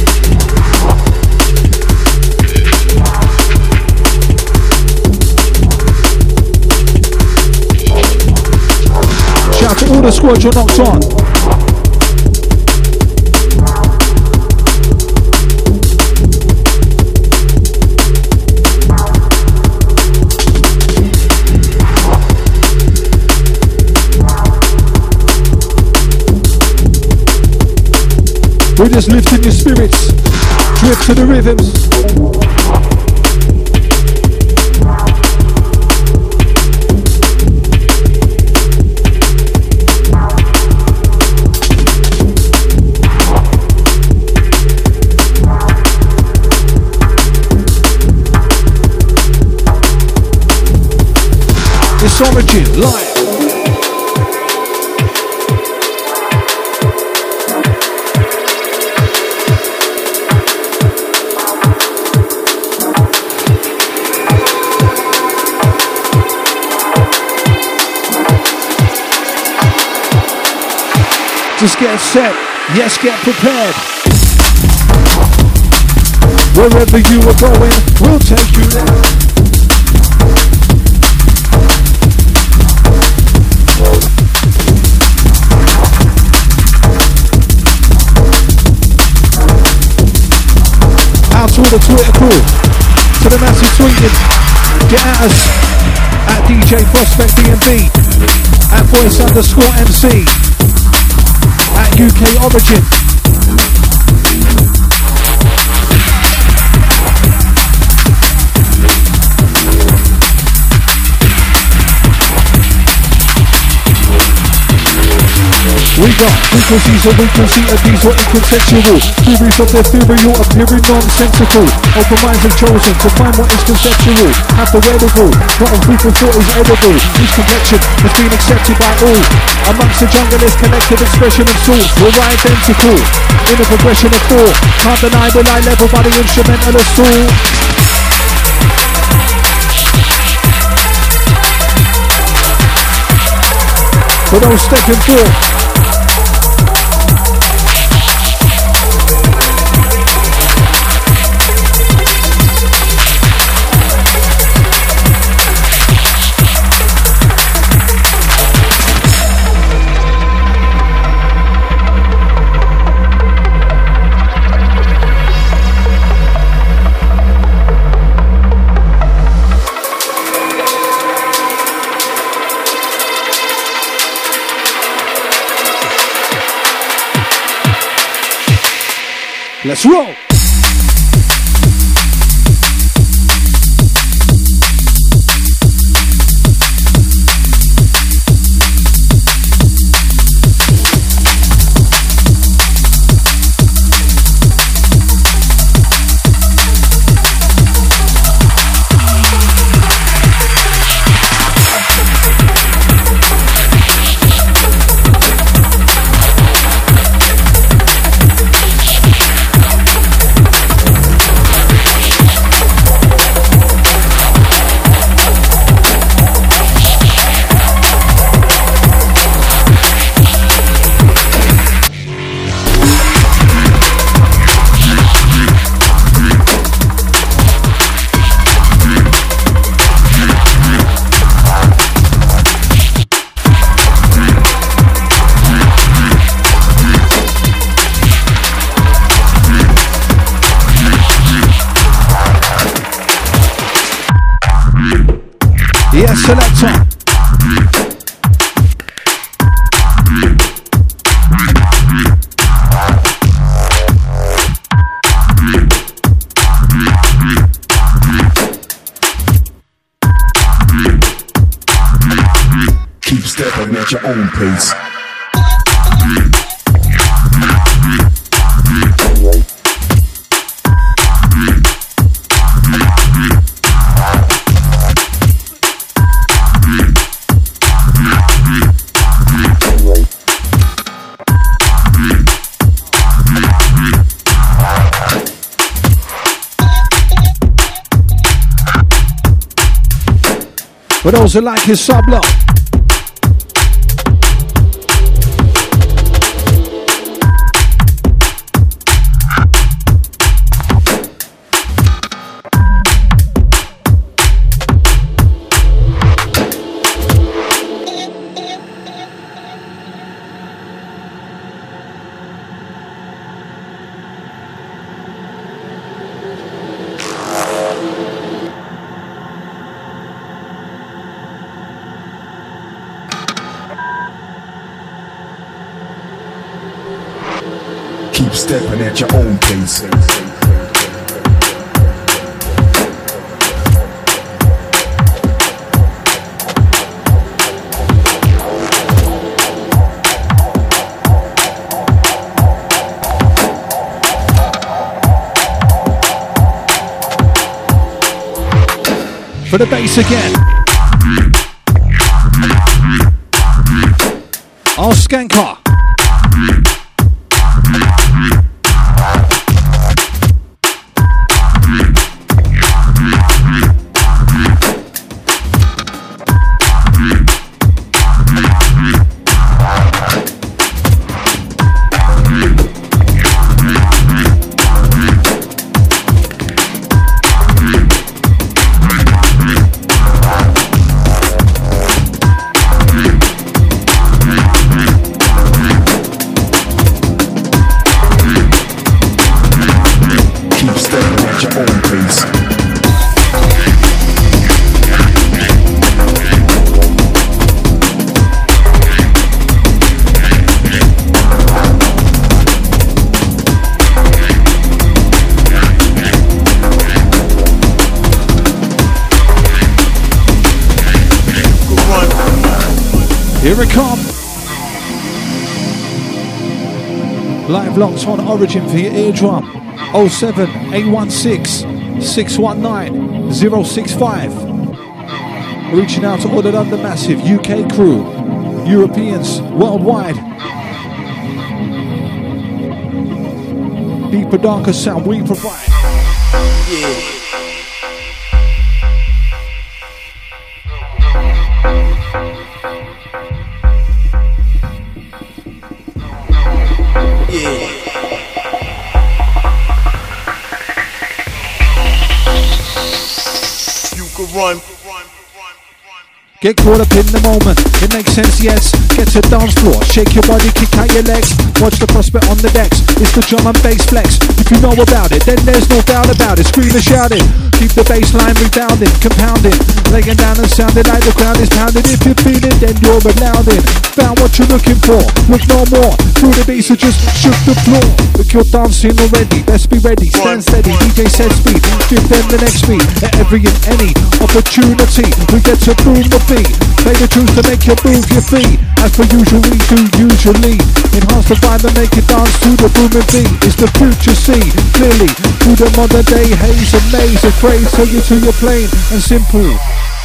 All the squad you're knocked on. We're just lifting your spirits. Drift to the rhythms. Its origin live. Just get set, yes, get prepared. Wherever you are going, we'll take you there. To all the Twitter crew, to the massive tweeting, get at us at DJ Prospect DNB, at voice underscore MC, at UK Origin. We got frequencies of frequency of these are inconceptual Theories of or appearing nonsensical. Open minds have chosen to find what is conceptual. Have the wherewithal, not on for thought is edible. Each complexion has been accepted by all. Amongst the jungle is collective expression of source We're identical. In a progression of thought Can't deny we're eye level by the instrumental assault For those stepping forth Let's roll. Yes, selector. Keep stepping at your own pace. Those who like his sub lot. Again. Our skanker. Keep locked on Origin for your eardrum. 07 816 619 065. Reaching out to all the Massive UK crew, Europeans worldwide. Deeper, darker sound we provide. Get caught up in the moment, it makes sense, yes. Get to dance floor, shake your body, kick out your legs. Watch the prospect on the decks, it's the drum and bass flex. If you know about it, then there's no doubt about it. Scream and shout it, keep the bass line redounding, compounding. Laying down and sounding like the ground is pounding. If you feel it, then you're allowing. Found what you're looking for, look no more. Through the bass, you just shook the floor. Look, you're dancing already, let's be ready. Stand steady, DJ set speed, give them the next beat. At every and any opportunity, we get to boom the beat. Play the tunes to make you move your feet. As per usual, we do usually enhance the vibe and make it dance to the booming beat. It's the future, see clearly through the modern day haze and maze phrase. Take you to your plain and simple.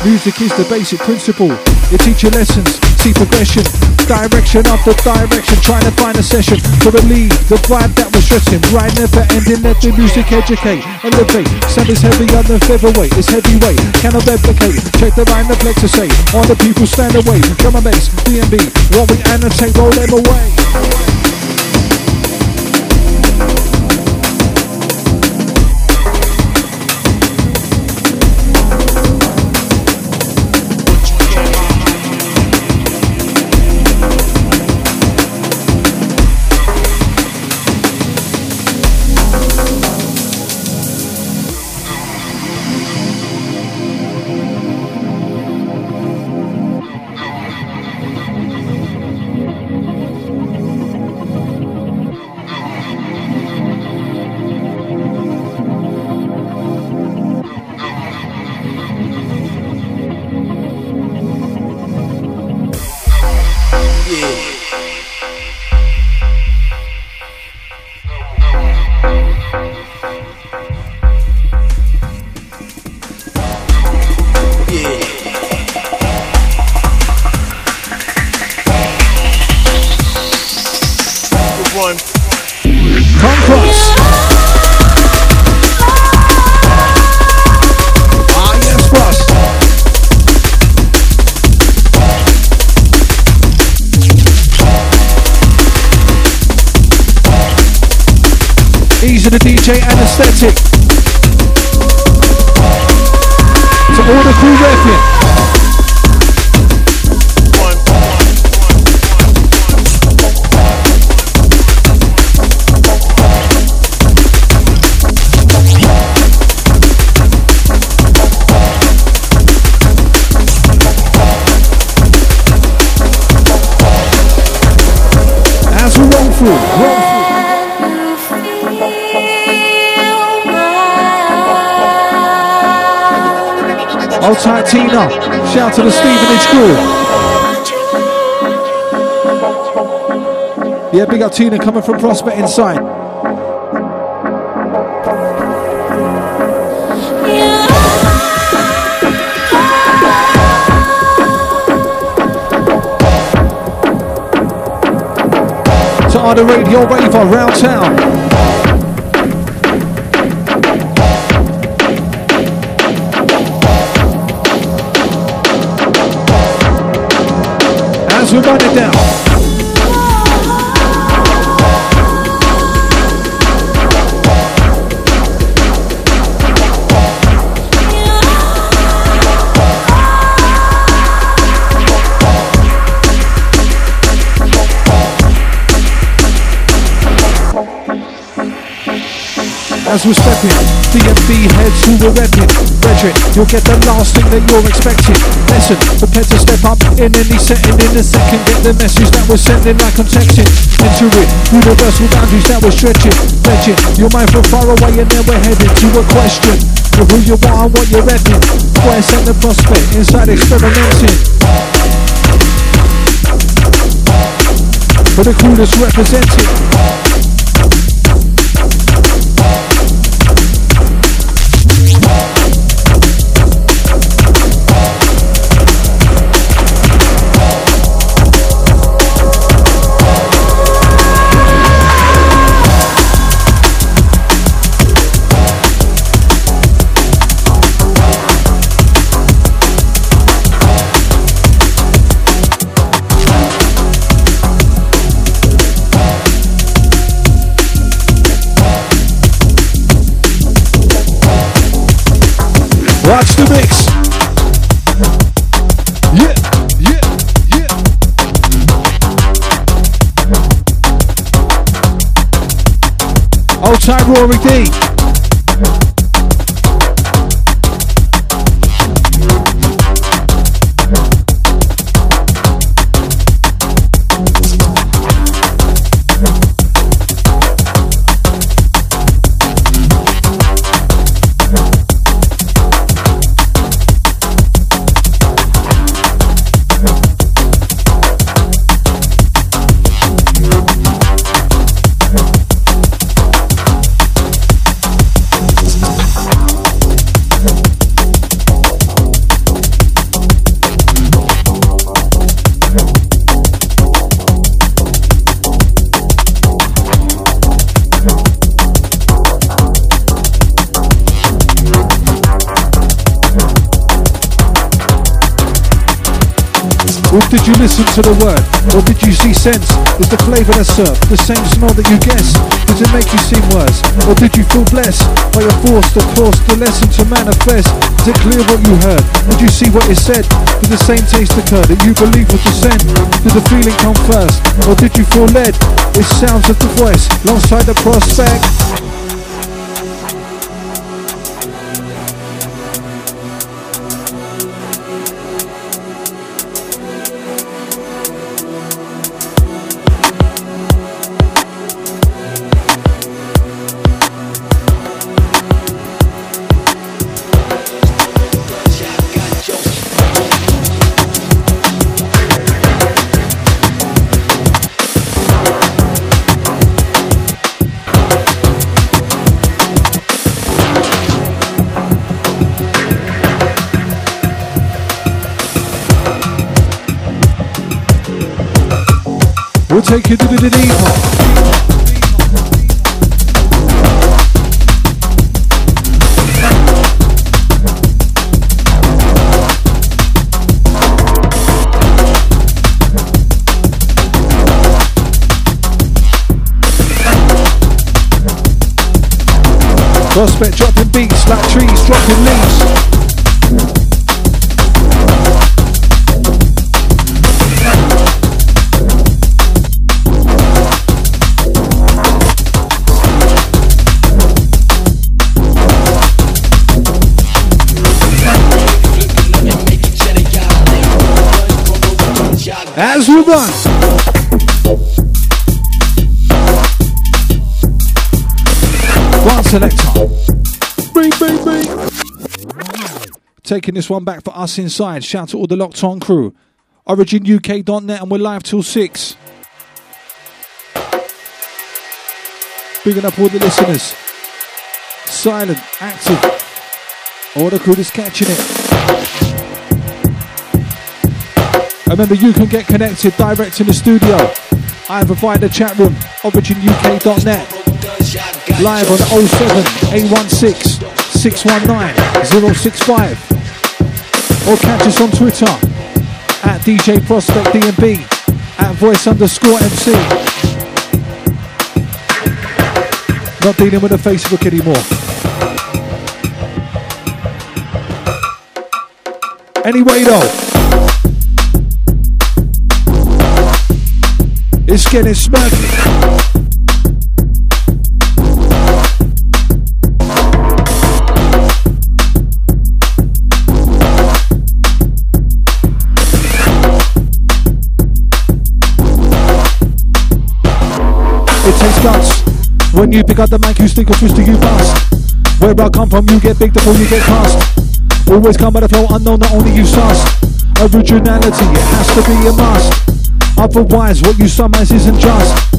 Music is the basic principle. You teach your lessons, see progression, direction after direction, trying to find a session to relieve the vibe that was stressing. Right, never ending, let the music educate, elevate. Sound is heavier than featherweight, it's heavyweight, cannot replicate. Check the the flex to say. All the people stand away, drum and bass, B&B, what we annotate, roll them away. Yeah, big up Tina coming from Prospect Inside. To the radio raver round town. As we run it down. As we're stepping. DNB heads who we're repping. Brethren, you'll get the last thing that you're expecting. Listen, prepare to step up in any setting in a second. Get the message that we're sending like I'm texting. Enter it, universal boundaries that we're stretching. Legend, your mind from far away and then we're heading to a question. Of who you are and what you're repping. Where's at the prospect, inside experimenting. For the crew that's representing. Watch the mix. Yeah, yeah, yeah. Old time Rory D. Or did you listen to the word? Or did you see sense? Is the flavour that's served the same smell that you guess? Does it make you seem worse? Or did you feel blessed by a force that forced the lesson to manifest? Is it clear what you heard? Did you see what is said? Did the same taste occur that you believe was the same? Did the feeling come first? Or did you feel led? It sounds of the voice alongside the prospect. Take you to the deeper. Prospect dropping beats like trees dropping leaves. As we run. One selector. Bing, bing, bing. Taking this one back for us inside. Shout out to all the locked on crew. OriginUK.net and we're live till 6. Bigging up all the listeners. Silent, active. All the crew is catching it. Remember, you can get connected direct in the studio, either via the chat room, originuk.net, live on 07 816 619 065, or catch us on Twitter at DJ Prospect DNB, at voice underscore MC. Not dealing with the Facebook anymore. Anyway, though. It's getting smirky. It takes guts. When you pick up the mic, you stick a twist to you fast. Where I come from, you get big before you get cast. Always come by the flow unknown, not only you sus. Originality, it has to be a must. Otherwise, what you summarize isn't just.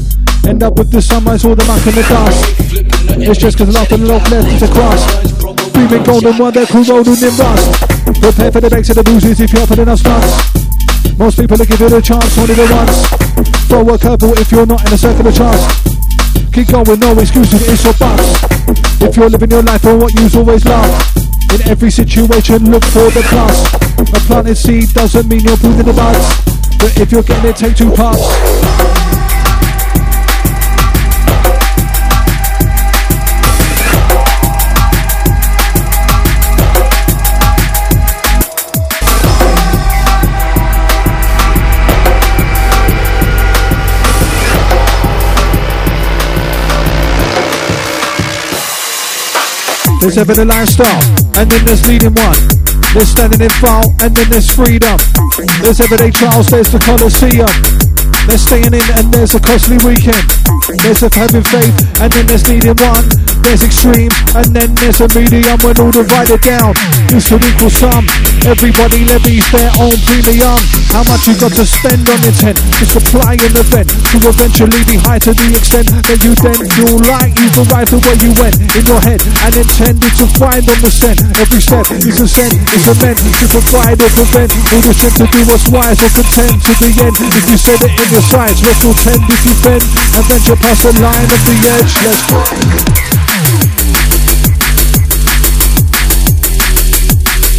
End up with the sunrise, all the muck and the dust. It's just cause and love left is a crust. Breathing golden while they're corroding in rust. Prepare for the banks of the bruises if you're putting enough stunts. Most people are it a chance, only the once. Throw a curveball if you're not in a circle of trust. Keep going, no excuses, it's your bust. If you're living your life on what you've always loved. In every situation, look for the plus. A planted seed doesn't mean you're pruning the buds. But if you're getting it, take two parts. There's ever the lifestyle, and then there's leading one. There's standing in file, and then there's freedom. There's everyday trials, there's the Colosseum. There's staying in, and there's a costly weekend. There's of having faith, and then there's needing one. There's extreme, and then there's a medium when all divided down. It's an equal sum. Everybody levies their own premium. How much you got to spend on intent to supply an event to eventually be high to the extent that you then feel like you've arrived at where you went in your head and intended to find on the scent. Every step is a scent, it's a meant to provide or prevent all the shit to do what's wise or content to the end. If you said it in your sights, let's all tend if you bend and venture past the line of the edge. Let's go.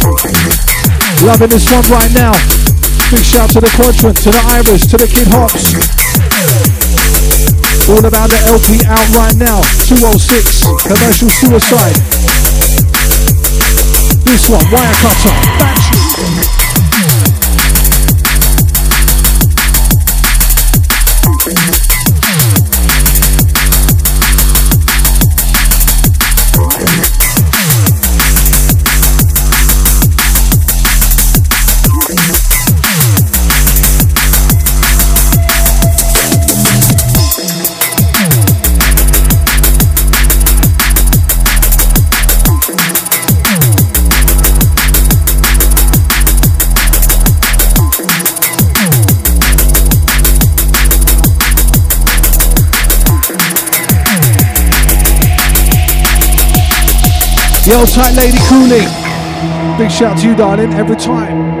Loving this one right now. Big shout to the quadrant, to the iris, to the kid hops. All about the LP out right now. 206, commercial suicide. This one, wire cutter, Yo, tight lady Cooley. Big shout to you, darling, every time.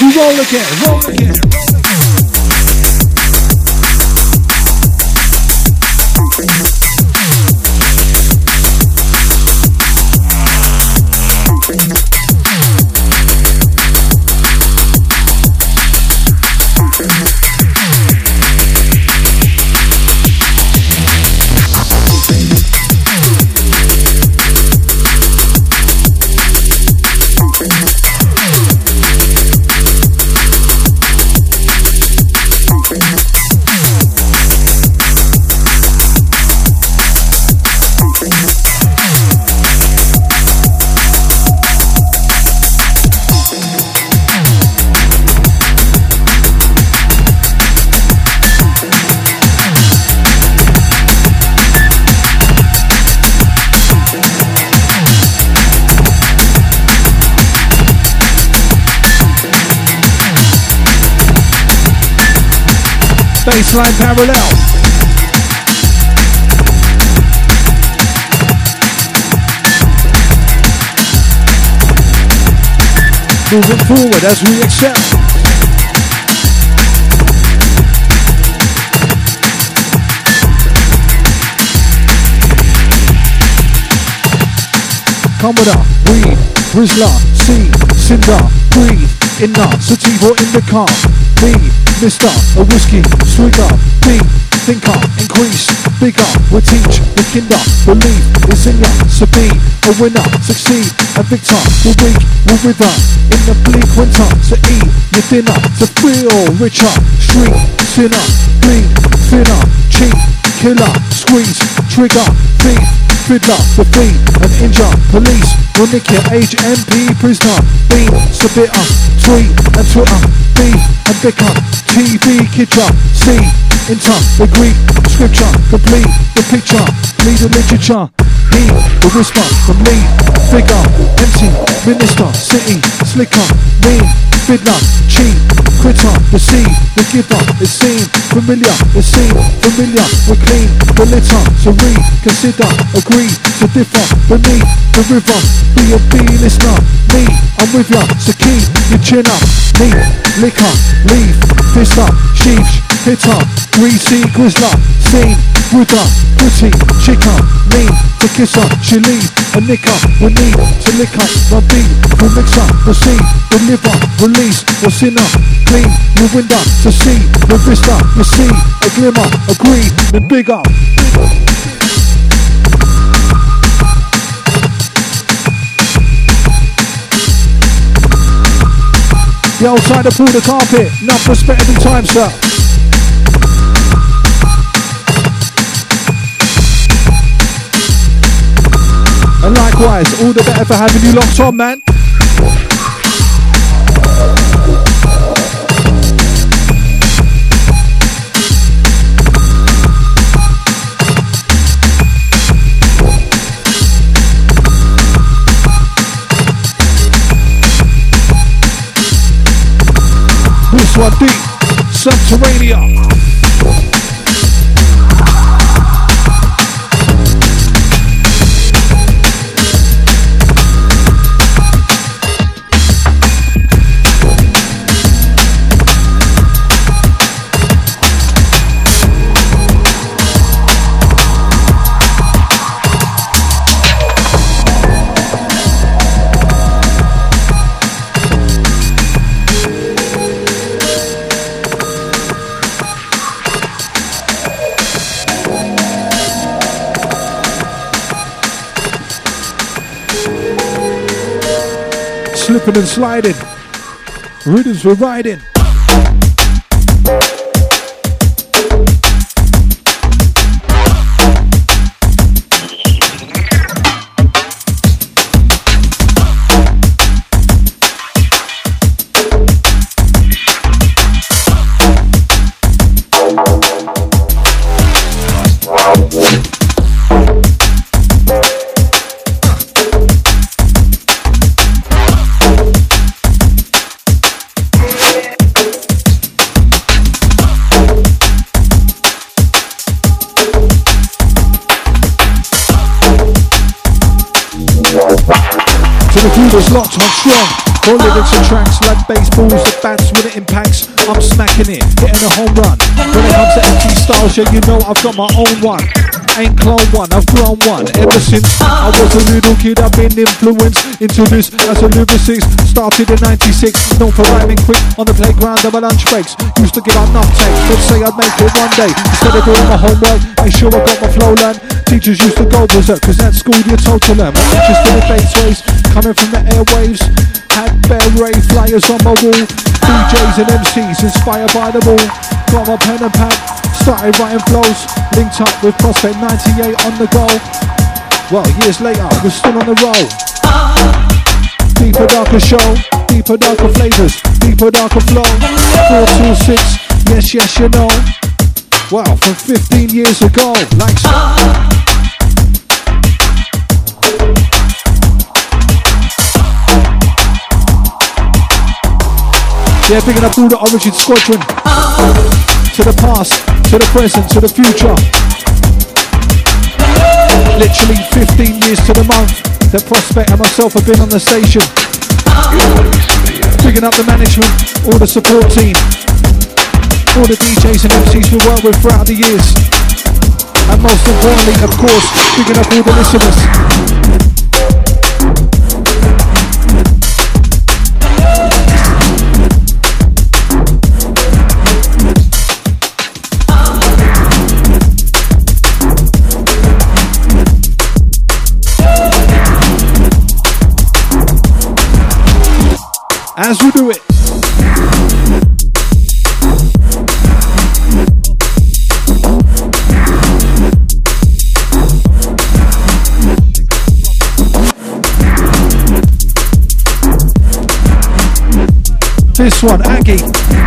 We roll again, roll again. Baseline parallel. Moving forward as we accept. Commodore, weed, Rizzler, C, Cinder, breathe, inner, sativa in the car, me, Mister, a whiskey, swigger, B, thinker, increase, bigger, we teach, the kinder, believe, is in ya, so be, a winner, succeed, a victor, the weak, will wither, in the bleak winter, to eat, your dinner, to feel richer, street, sinner, bleed, thinner, cheat, killer, squeeze, trigger, thief, fiddler, defeat, and injure, police, will nick your age MP prisoner, beam, submitter, tweet, and Twitter, beef, and bicker, TV, see, inter, the Greek, scripture, complete, the picture, lead the literature, he, the whisper, from me, figure, empty, minister, city, slicker, mean, fiddler, cheat, the seed, the giver, is seen, familiar, is seen, familiar, we're clean, the litter, to read, consider, agree, to differ, beneath, the river, be a be listener, me, I'm with ya, so keep your chin up, me, liquor, leave, fist up, sheesh, hitter, greasy, grizzler, seen, Buddha, pretty, chicker, mean, to kiss her, she leave, a nicker, we need to lick up, my beat, we mix up, proceed, deliver, release, what's in her, clean, your window, to see, the vista, you see, a glimmer, agree, then big up. The outside to Paul the Carpet, enough respect every time, sir. And likewise, all the better for having you locked on, man. This one deep, Subterranean. Slipping and sliding. Rhythms were riding. Lyrics like baseballs, the bats when it impacts, I'm smacking it, hitting a home run. When it comes to empty styles, yeah, you know I've got my own one. Ain't clone one, I've grown one. Ever since I was a little kid, I've been influenced into this as a lyricist. Started in 96, known for rhyming quick on the playground and my lunch breaks. Used to get out enough takes, let's say I'd make it one day. Instead of doing my homework, make sure I got my flow learned. Teachers used to go berserk, cause at school you're told to learn. My interest in the bass waves, coming from the airwaves. Had bear ray flyers on my wall. DJs and MCs inspired by the ball. Got my pen and pad, started writing flows. Linked up with Prospect 98 on the go. Well, years later, we're still on the roll. Deeper, darker show, deeper, darker flavors, deeper, darker flow. 426, yes, yes, you know. Wow, from 15 years ago, like so. Yeah, picking up all the origin squadron. To the past, to the present, to the future. Literally 15 years to the month that Prospect and myself have been on the station. Picking up the management, all the support team, all the DJs and MCs we work with throughout the years. And most importantly, of course, picking up all the listeners. As we do it. This one, Aggie.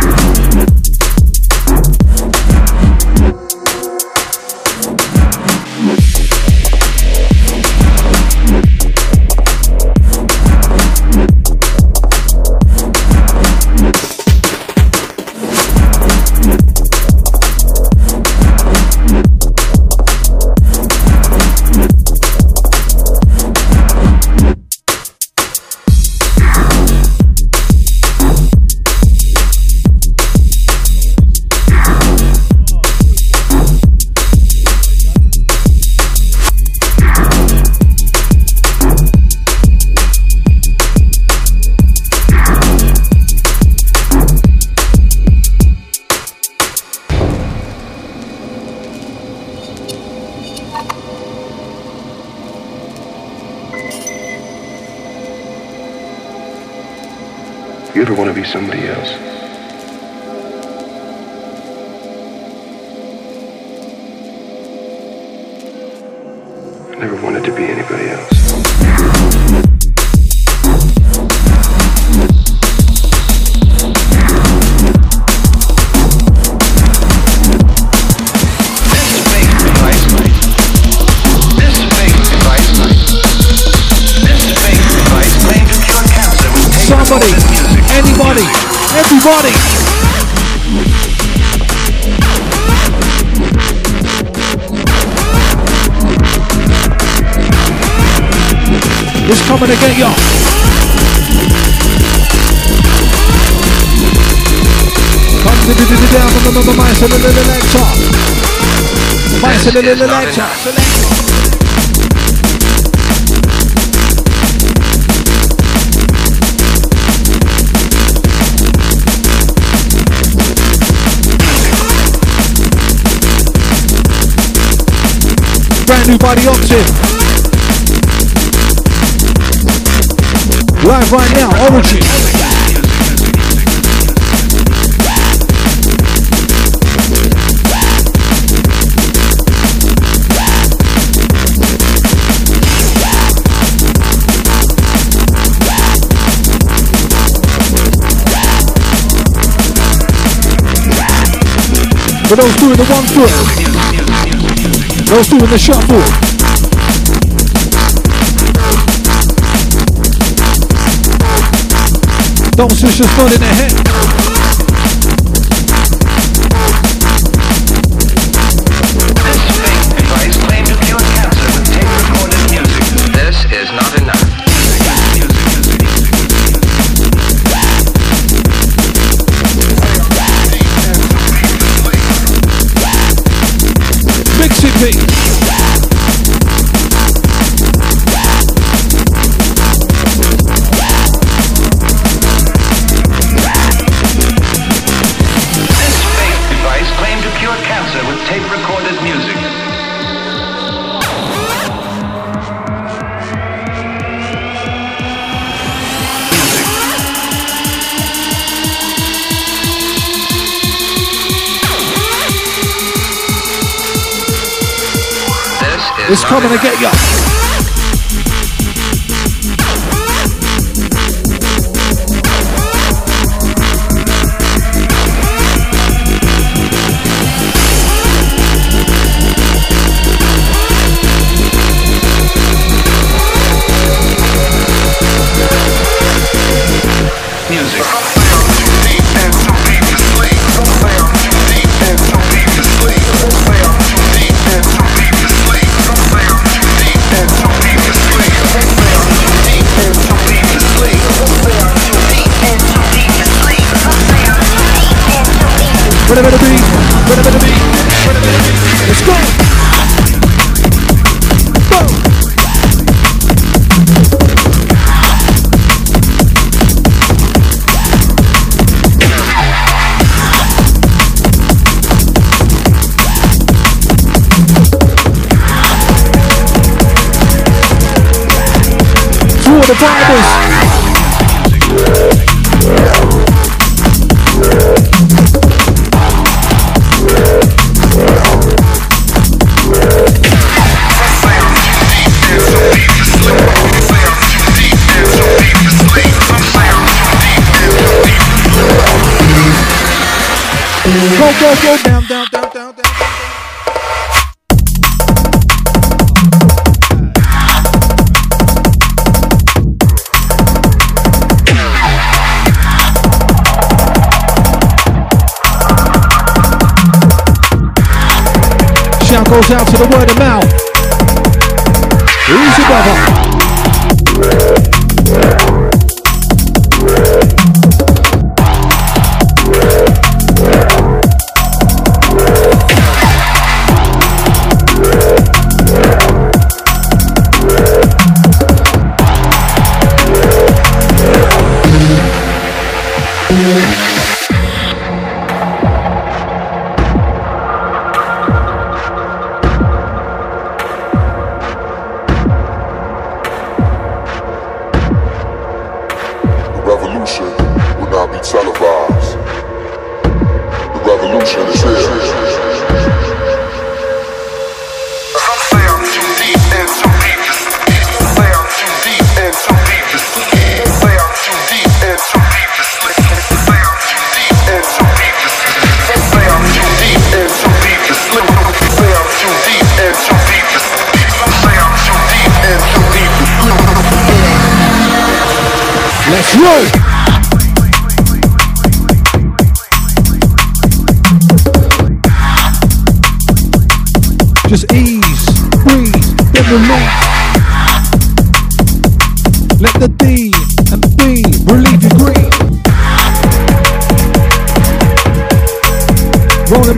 For those doing the one foot, those doing the shuffle. Don't switch the spot in the head. me. It's coming to get you. Go, go, down, down, down, down, down. Shout goes out to the word of mouth. Easy, brother.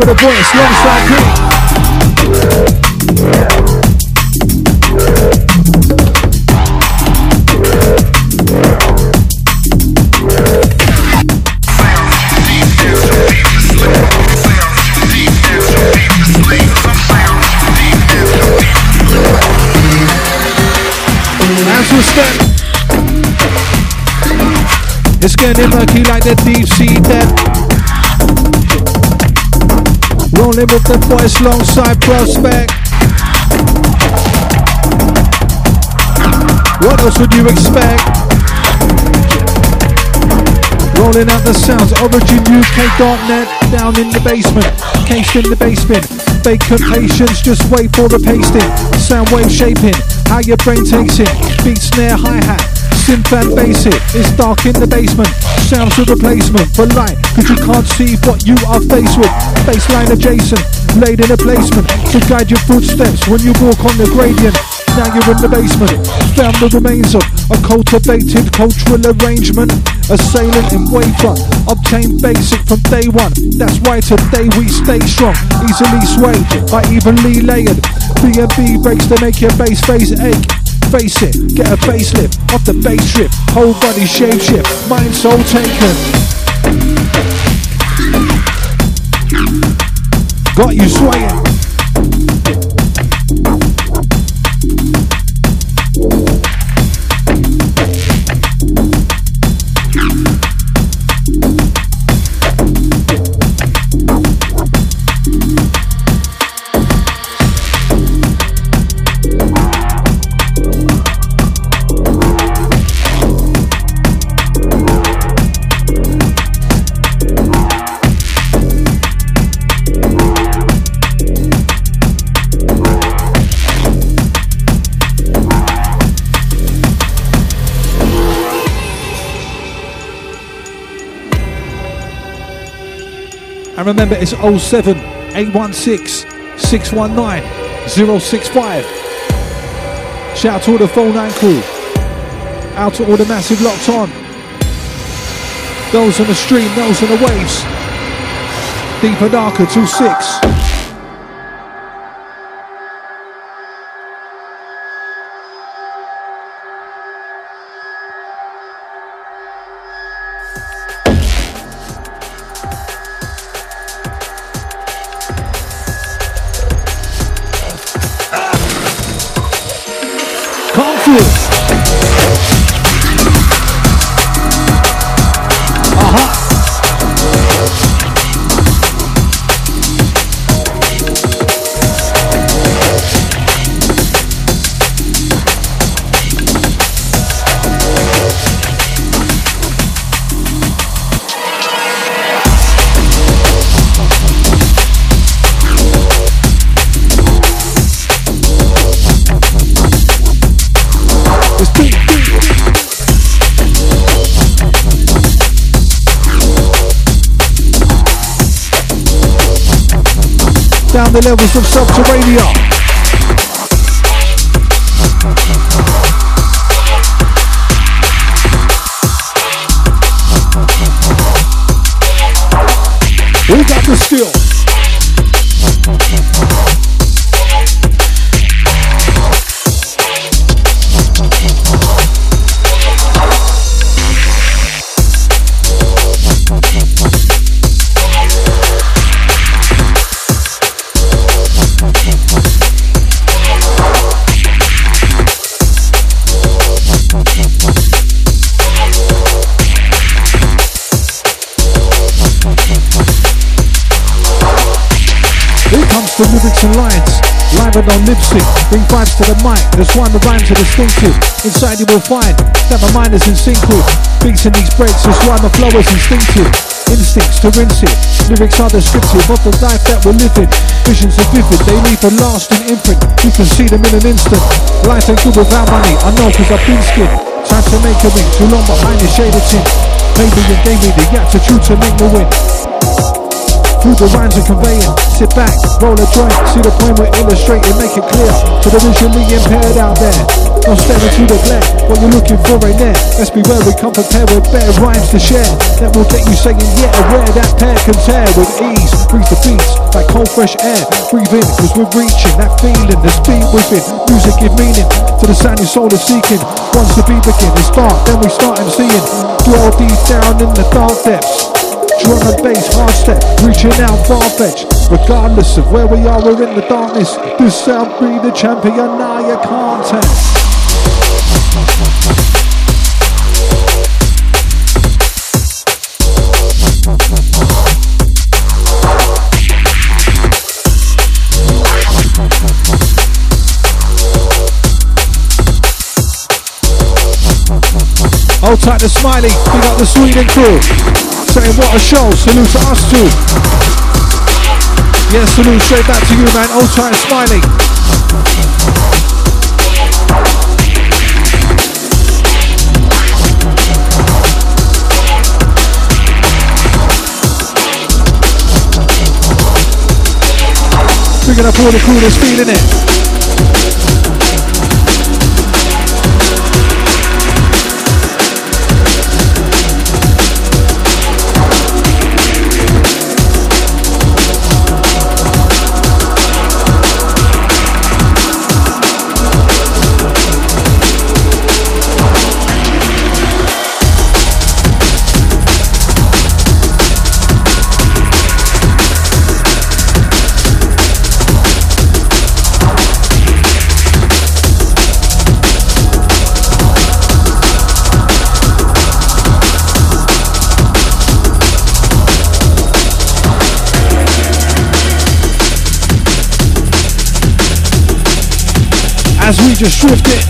A voice, alongside step. It's getting murky like the deep sea depth. Rolling with the voice alongside prospect. What else would you expect? Rolling out the sounds, originuk.net, down in the basement, cased in the basement. Vacant patience, just wait for the pasting. Sound wave shaping, how your brain takes it. Beat snare, hi hat, synth and bass it. It's dark in the basement, sounds a replacement for light, cause you can't see what you are faced with. Baseline adjacent, laid in a placement to guide your footsteps when you walk on the gradient. Now you're in the basement, found the remains of a cultivated cultural arrangement. Assailant in wafer, obtained basic from day one. That's why today we stay strong, easily swayed by evenly layered. D&B breaks to make your bass phase ache. Face it, get a facelift off the bass strip. Whole body shape shift, mind soul taken. Got you swaying. And remember, it's 07 816 619 065. Shout out to all the phone line crew. Out to all the massive locked on. Those on the stream, those on the waves. Deeper darker, 2 levels of subterranean. The lyrics and lines. Live and on lip sync. Bring vibes to the mic. This one the rhymes are distinctive. Inside you will find that my mind is in sync with beats in these breaks. That's why my flow is instinctive. Instincts to rinse it. Lyrics are descriptive of the life that we're living. Visions are vivid. They leave a lasting imprint. You can see them in an instant. Life ain't good without money. I know cause I've been skinned. Time to make a ring. Too long behind the shaded tint. Maybe you gave me the aptitude to choose to make me win. Through the rhymes are conveying. Sit back, roll a joint, see the point we're illustrating, make it clear to the visually impaired out there. Don't stare into the glare, what you're looking for ain't there. Let's be where we come prepared with better rhymes to share. That will get you saying, yeah, aware that pair can tear with ease. Breathe the beats like cold fresh air. Breathe in, cause we're reaching that feeling, the speed within. Music give meaning to the sound your soul is seeking. Once the beat begin, we start, then we start MCing. Dwell deep down in the dark depths. Drum and bass, hard step, reaching out far fetched. Regardless of where we are, we're in the darkness. This sound be the champion, now you can't test. Hold tight to Smiley, big up the Sweden crew. Saying what a show, salute to us too. Yeah, salute straight back to you, man. Tight to Smiley. Picking up all the that's feeling it. As we just drift it.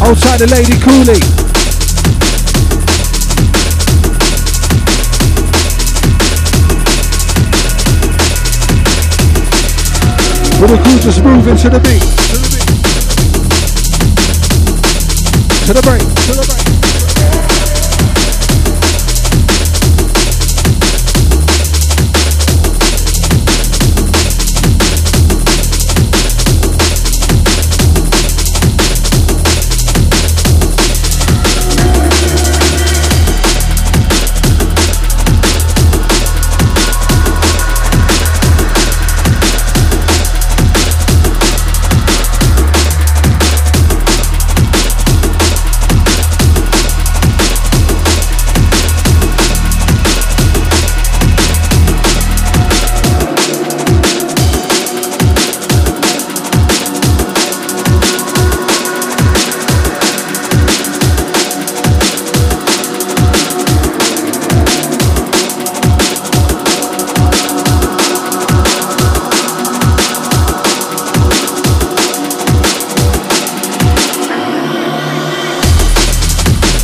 Outside the Lady Cooley. With the crew just moving to the beat. To the break. To the break.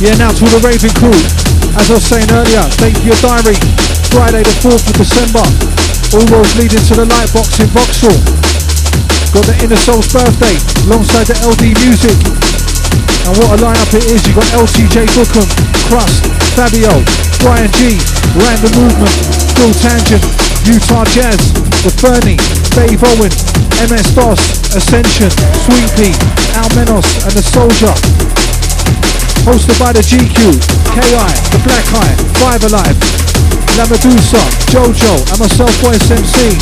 Yeah, now to all the raving crew. As I was saying earlier, thank you your diary. Friday the 4th of December. All roads leading to the Lightbox in Vauxhall. Got the Inner Soul's birthday alongside the LD Music. And what a lineup it is. You've got LTJ Bukem, Krust, Fabio, Bryan Gee, Random Movement, Phil Tangent, Utah Jazz, The Fernie, Dave Owen, MS DOS, Ascension, Sweet Pea, Al Menos and The Soldier. Hosted by the GQ, KI, The Black Eye, Five Alive, Lamadusa, Jojo and myself Voice MC.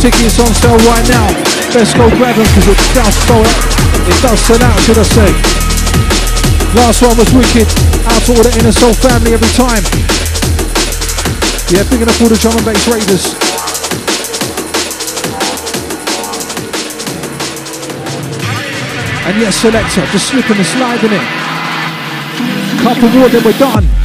Tickets on sale right now. Best go grab them because it does sell out. It does sell out, should I say. Last one was wicked. Out to all the Inner Soul family every time. Yeah, big enough all the drum and bass raiders. And yes, selector, just slipping and sliding it. Couple more, then we're done.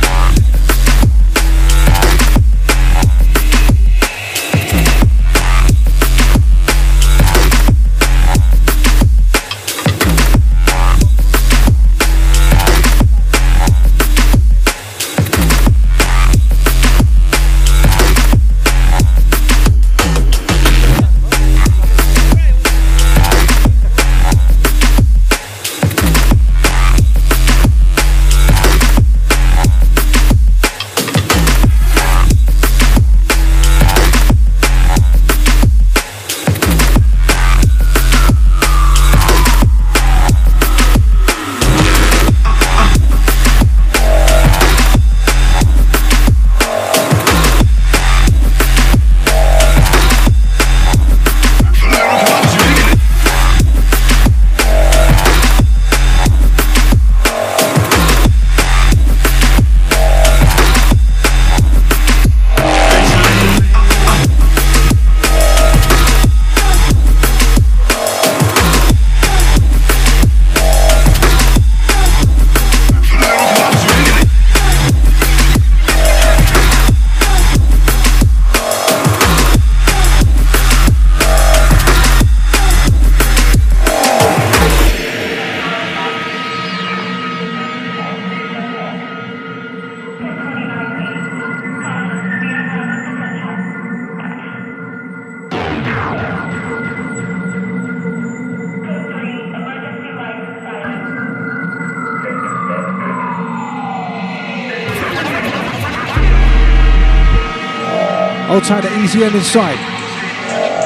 End inside.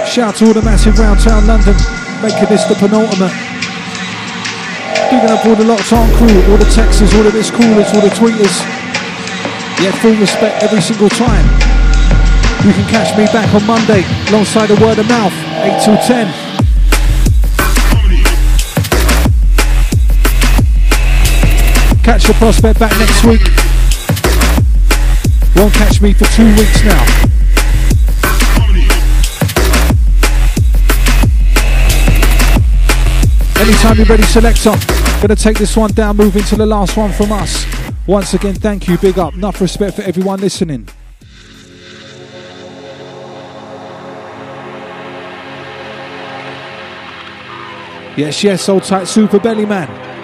Shout to all the massive round town London, making this the penultimate. Bigging up all the locked on crew, all the texters, all the this callers, all the tweeters. Yeah, full respect every single time. You can catch me back on Monday alongside the word of mouth, 8 till 10. Catch the prospect back next week. Won't catch me for two weeks now. Anytime you're ready, selector. Gonna take this one down, moving to the last one from us. Once again, thank you, big up. Enough respect for everyone listening. Yes, yes, old tight super Bellyman.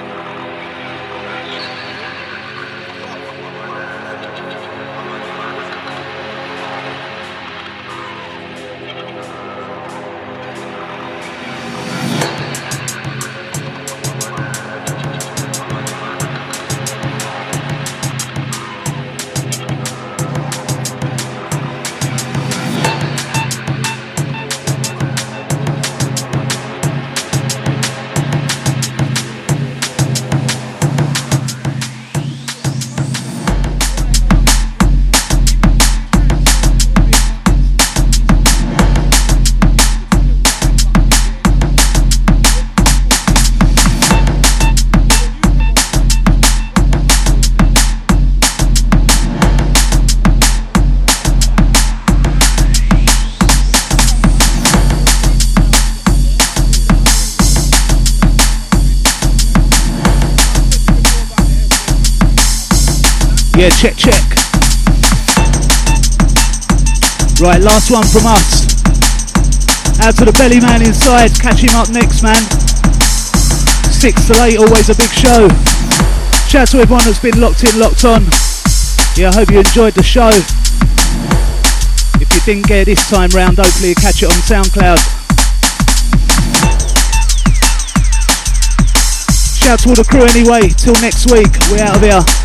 Yeah, check, check. Right, last one from us. Out to the Bellyman inside. Catch him up next, man. Six to eight, always a big show. Shout out to everyone that's been locked in, locked on. Yeah, I hope you enjoyed the show. If you didn't get it this time round, hopefully you catch it on SoundCloud. Shout out to all the crew anyway. Till next week, we're out of here.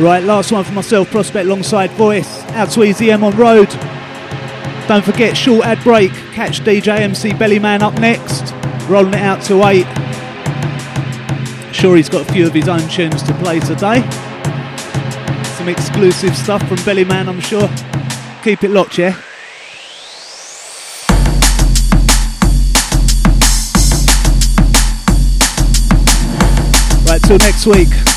Right, last one for myself, Prospect alongside Voice. Out to Easy M on road. Don't forget, short ad break. Catch DJ MC Bellyman up next. Rolling it out to 8. Sure, he's got a few of his own tunes to play today. Some exclusive stuff from Bellyman, I'm sure. Keep it locked, yeah? Right, till next week.